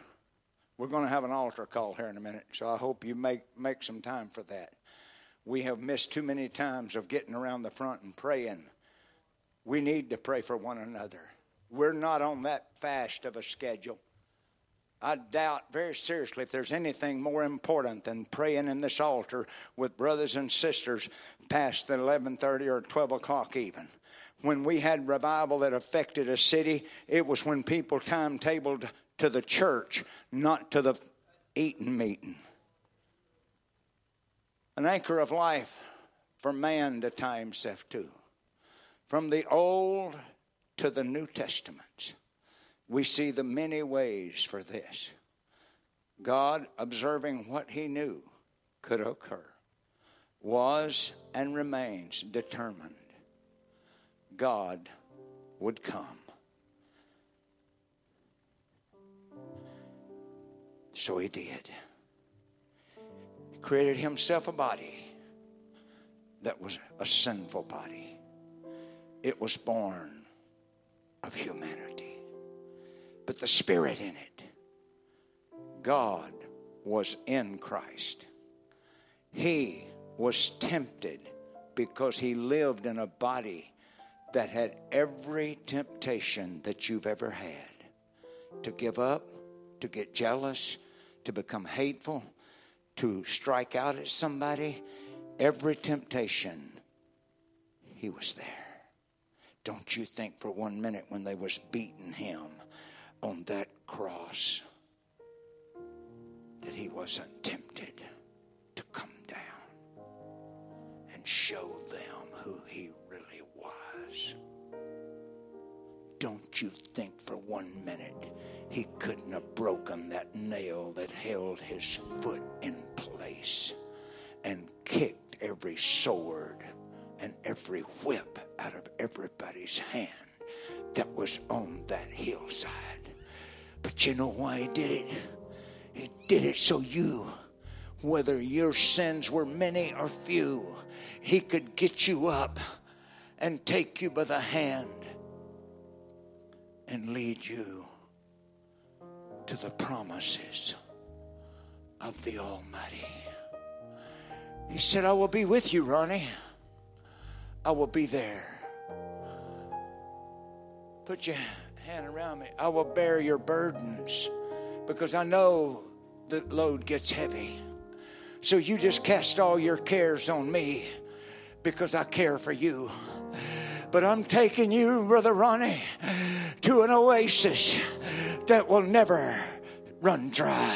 We're going to have an altar call here in a minute, so I hope you make, make some time for that. We have missed too many times of getting around the front and praying. We need to pray for one another. We're not on that fast of a schedule. I doubt very seriously if there's anything more important than praying in this altar with brothers and sisters past the 11:30 or 12 o'clock even. When we had revival that affected a city, it was when people timetabled to the church, not to the eating meeting. An anchor of life for man to tie himself to. From the Old to the New Testament we see the many ways for this. God, observing what he knew could occur, was and remains determined God would come. So he did. He created himself a body that was a sinful body, it was born of humanity. But the Spirit in it, God was in Christ. He was tempted because he lived in a body that had every temptation that you've ever had to give up, to get jealous, to become hateful, to strike out at somebody. Every temptation, he was there. Don't you think for one minute when they was beating him on that cross that he wasn't tempted to come down and show them who he really was. Don't you think for one minute he couldn't have broken that nail that held his foot in place and kicked every sword and every whip out of everybody's hand that was on that hillside. But you know why he did it? He did it so you, whether your sins were many or few, he could get you up and take you by the hand and lead you to the promises of the Almighty. He said, I will be with you, Ronnie. I will be there. Put your hand around me. I will bear your burdens because I know the load gets heavy. So you just cast all your cares on me because I care for you. But I'm taking you, Brother Ronnie, to an oasis that will never run dry.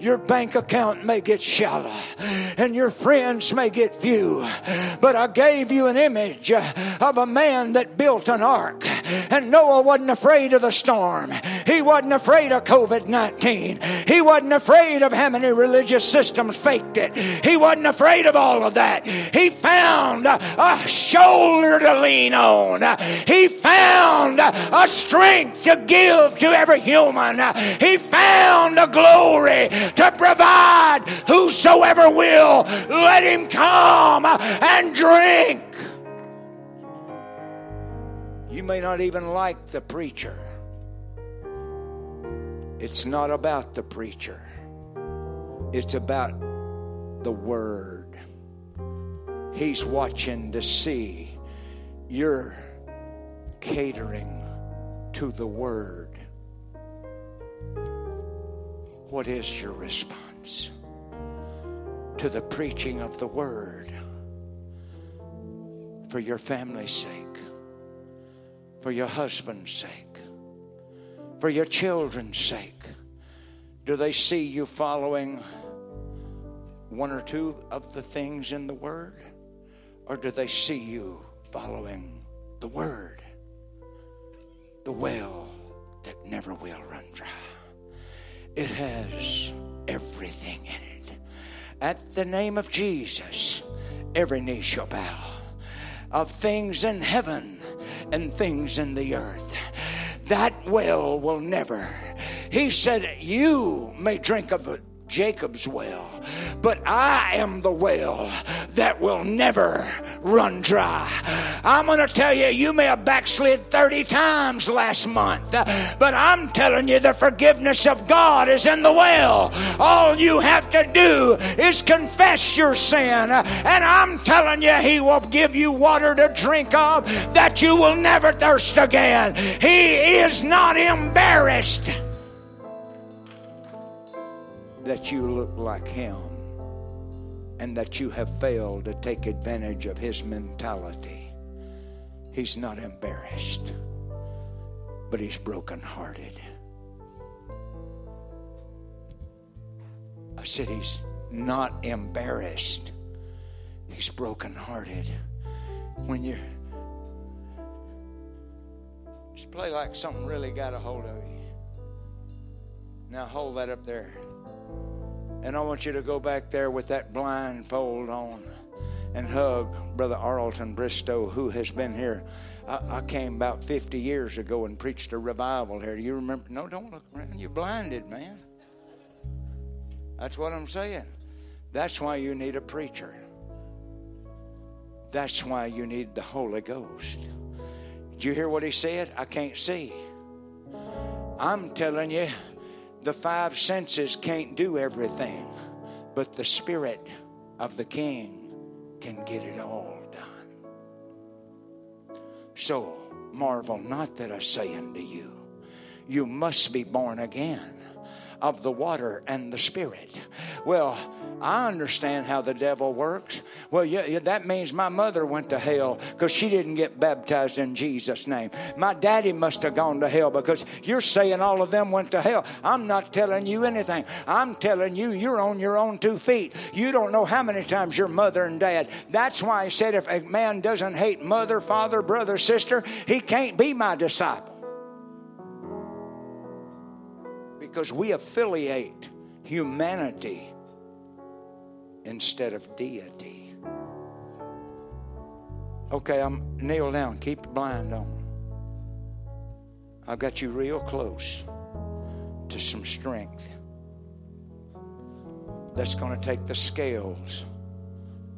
Your bank account may get shallow and your friends may get few, but I gave you an image of a man that built an ark. And Noah wasn't afraid of the storm. He wasn't afraid of COVID 19. He wasn't afraid of how many religious systems faked it. He wasn't afraid of all of that. He found a shoulder to lean on. He found a strength to give to every human. He found a glory to provide whosoever will. Let him come and drink. You may not even like the preacher. It's not about the preacher, it's about the word. He's watching to see you're catering to the word. What is your response to the preaching of the word for your family's sake, for your husband's sake, for your children's sake? Do they see you following one or two of the things in the Word? Or do they see you following the Word? The well that never will run dry. It has everything in it. At the name of Jesus, every knee shall bow of things in heaven and things in the earth. That well will never. He said, You may drink of it. Jacob's well, but I am the well that will never run dry. I'm going to tell you, you may have backslid 30 times last month, but I'm telling you, the forgiveness of God is in the well. All you have to do is confess your sin, and I'm telling you, He will give you water to drink of that you will never thirst again. He is not embarrassed that you look like him and that you have failed to take advantage of his mentality. He's not embarrassed, but he's brokenhearted. I said he's not embarrassed. He's brokenhearted. When you just play like something really got a hold of you. Now hold that up there. And I want you to go back there with that blindfold on and hug Brother Arlton Bristow, who has been here. I, I, came about 50 years ago and preached a revival here. Do you remember? No, don't look around. You're blinded, man. That's what I'm saying. That's why you need a preacher. That's why you need the Holy Ghost. Did you hear what he said? I can't see. I'm telling you, the five senses can't do everything, but the Spirit of the King can get it all done. So marvel not that I say unto you, you must be born again of the water and the spirit. Well, I understand how the devil works. Well, yeah, that means my mother went to hell because she didn't get baptized in Jesus' name. My daddy must have gone to hell because you're saying all of them went to hell. I'm not telling you anything. I'm telling you, you're on your own two feet. You don't know how many times your mother and dad. That's why I said if a man doesn't hate mother, father, brother, sister, he can't be my disciple. Because we affiliate humanity instead of deity. Okay, I'm kneel down. Keep the blind on. I've got you real close to some strength that's going to take the scales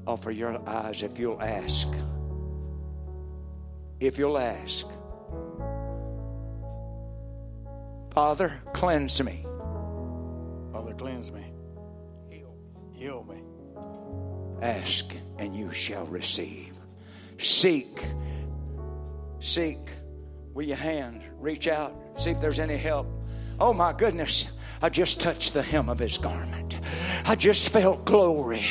off of your eyes if you'll ask. If you'll ask. Father, cleanse me. Father, cleanse me. Heal. Heal me. Ask and you shall receive. Seek. Seek. With your hand, reach out, see if there's any help. Oh my goodness, I just touched the hem of his garment. I just felt glory.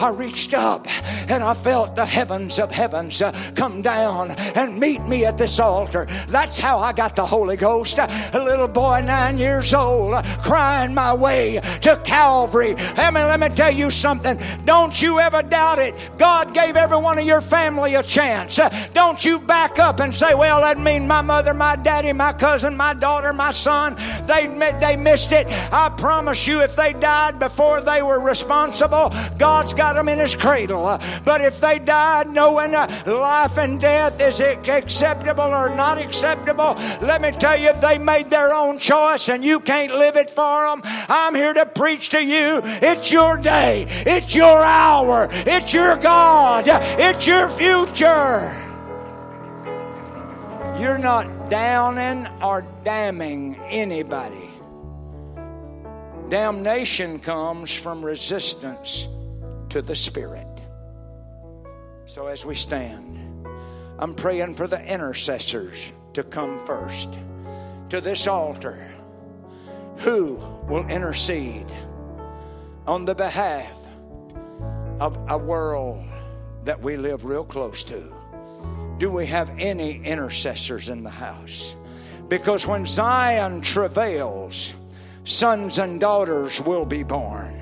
I reached up and I felt the heavens of heavens uh, come down and meet me at this altar. That's how I got the Holy Ghost. A little boy, nine years old, crying my way to Calvary. I mean, let me tell you something. Don't you ever doubt it. God gave every one of your family a chance. Uh, don't you back up and say, well, that mean my mother, my daddy, my cousin, my daughter, my son, they, they missed it. I promise you, if they died before they were responsible, God's got them in His cradle. But if they died knowing uh, life and death is it acceptable or not acceptable, let me tell you, they made their own choice and you can't live it for them. I'm here to preach to you. It's your day, it's your hour, it's your God, it's your future. You're not downing or damning anybody. Damnation comes from resistance to the Spirit. So as we stand, I'm praying for the intercessors to come first to this altar. Who will intercede on the behalf of a world that we live real close to? Do we have any intercessors in the house? Because when Zion travails, sons and daughters will be born.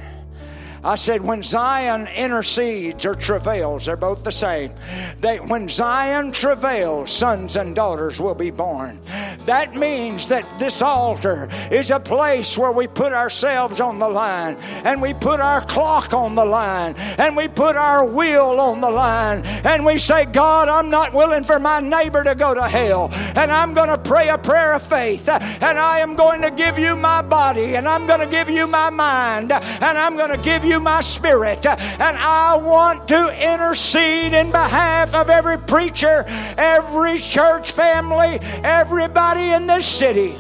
I said, when Zion intercedes or travails, they're both the same. They, when Zion travails, sons and daughters will be born. That means that this altar is a place where we put ourselves on the line and we put our clock on the line and we put our will on the line and we say, God, I'm not willing for my neighbor to go to hell and I'm going to pray a prayer of faith and I am going to give you my body and I'm going to give you my mind and I'm going to give you my spirit. And I want to intercede in behalf of every preacher, every church family, everybody in this city.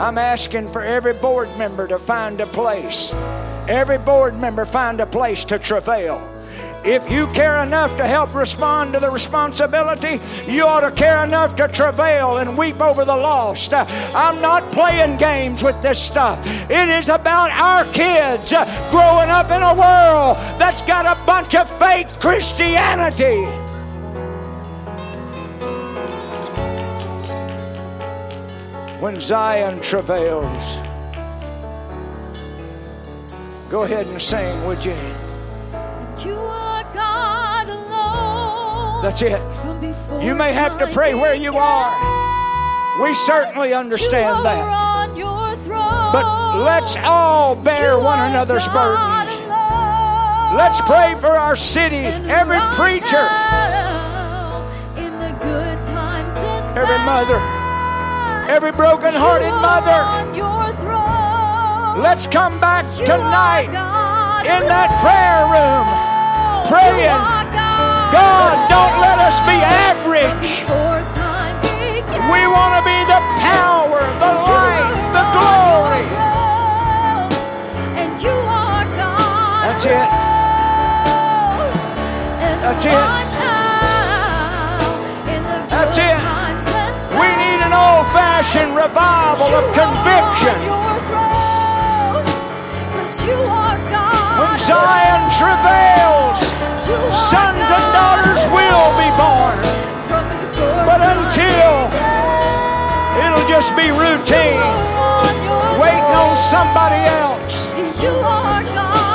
I'm asking for every board member to find a place. Every board member find a place to travail. If you care enough to help respond to the responsibility, you ought to care enough to travail and weep over the lost. I'm not playing games with this stuff. It is about our kids growing up in a world that's got a bunch of fake Christianity. When Zion travails, go ahead and sing, would you? You God alone. That's it. You may have to pray where you are. We certainly understand that. But let's all bear one another's burdens. Let's pray for our city, every preacher, every mother, every broken-hearted mother. Let's come back tonight in that prayer room praying. God, don't let us be average. We want to be the power, the light, the glory. And you are God. That's it. That's it. That's it. We need an old fashioned revival of conviction. Because you are God. When Zion travails, sons and daughters will be born. But until it'll just be routine, waiting on somebody else. You are God.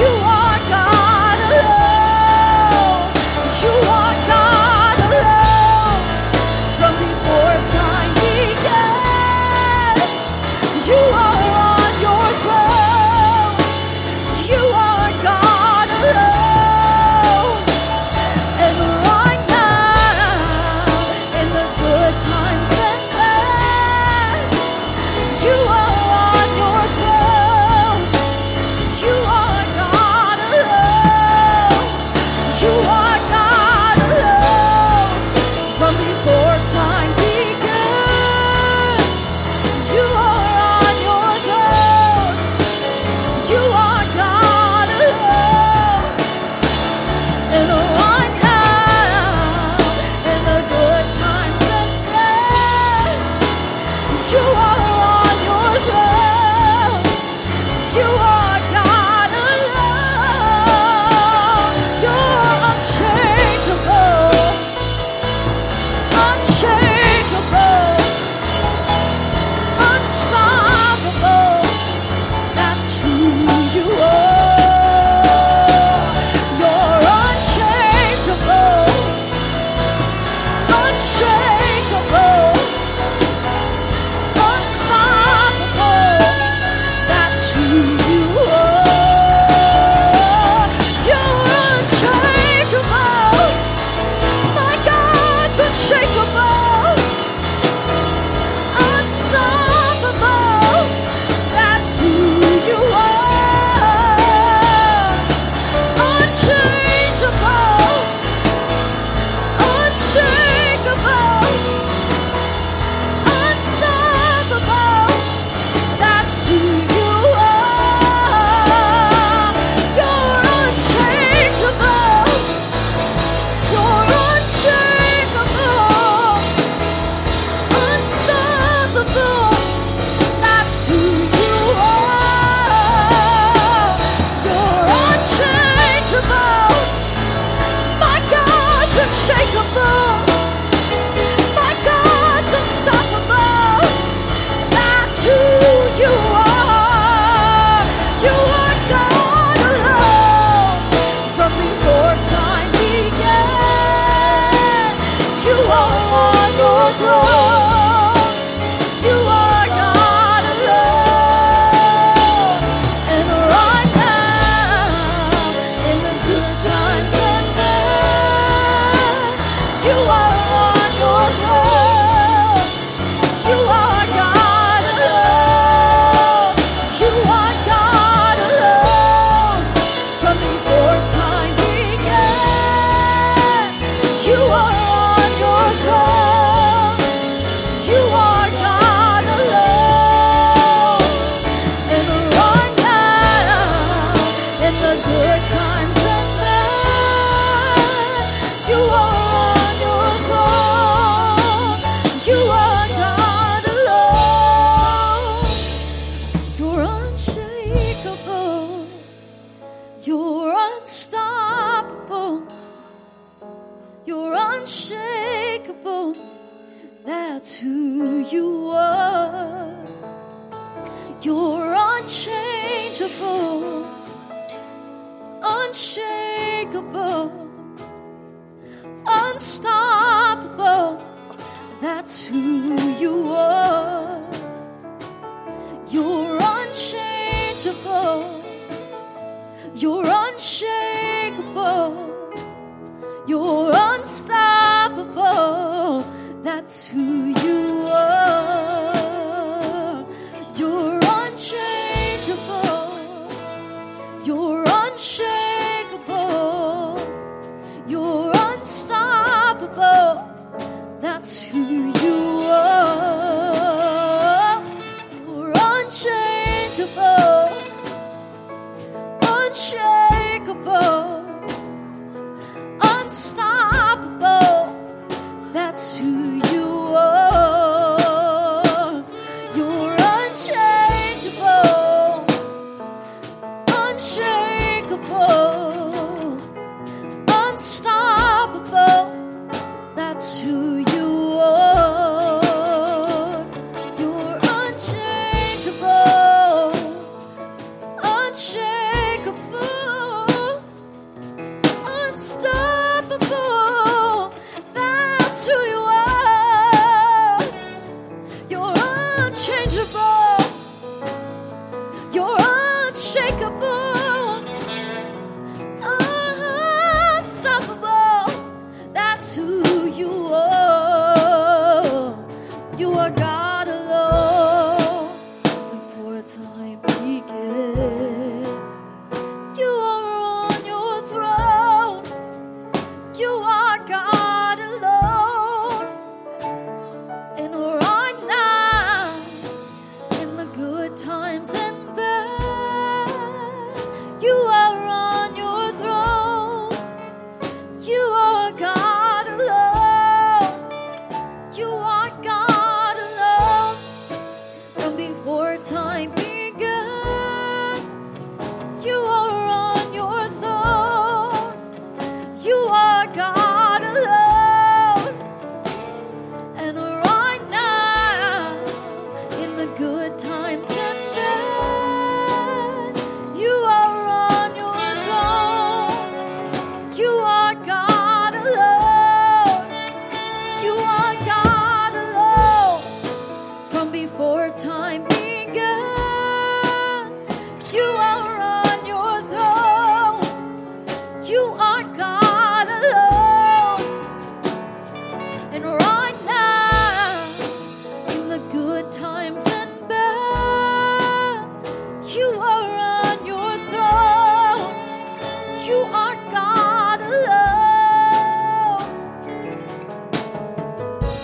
You are God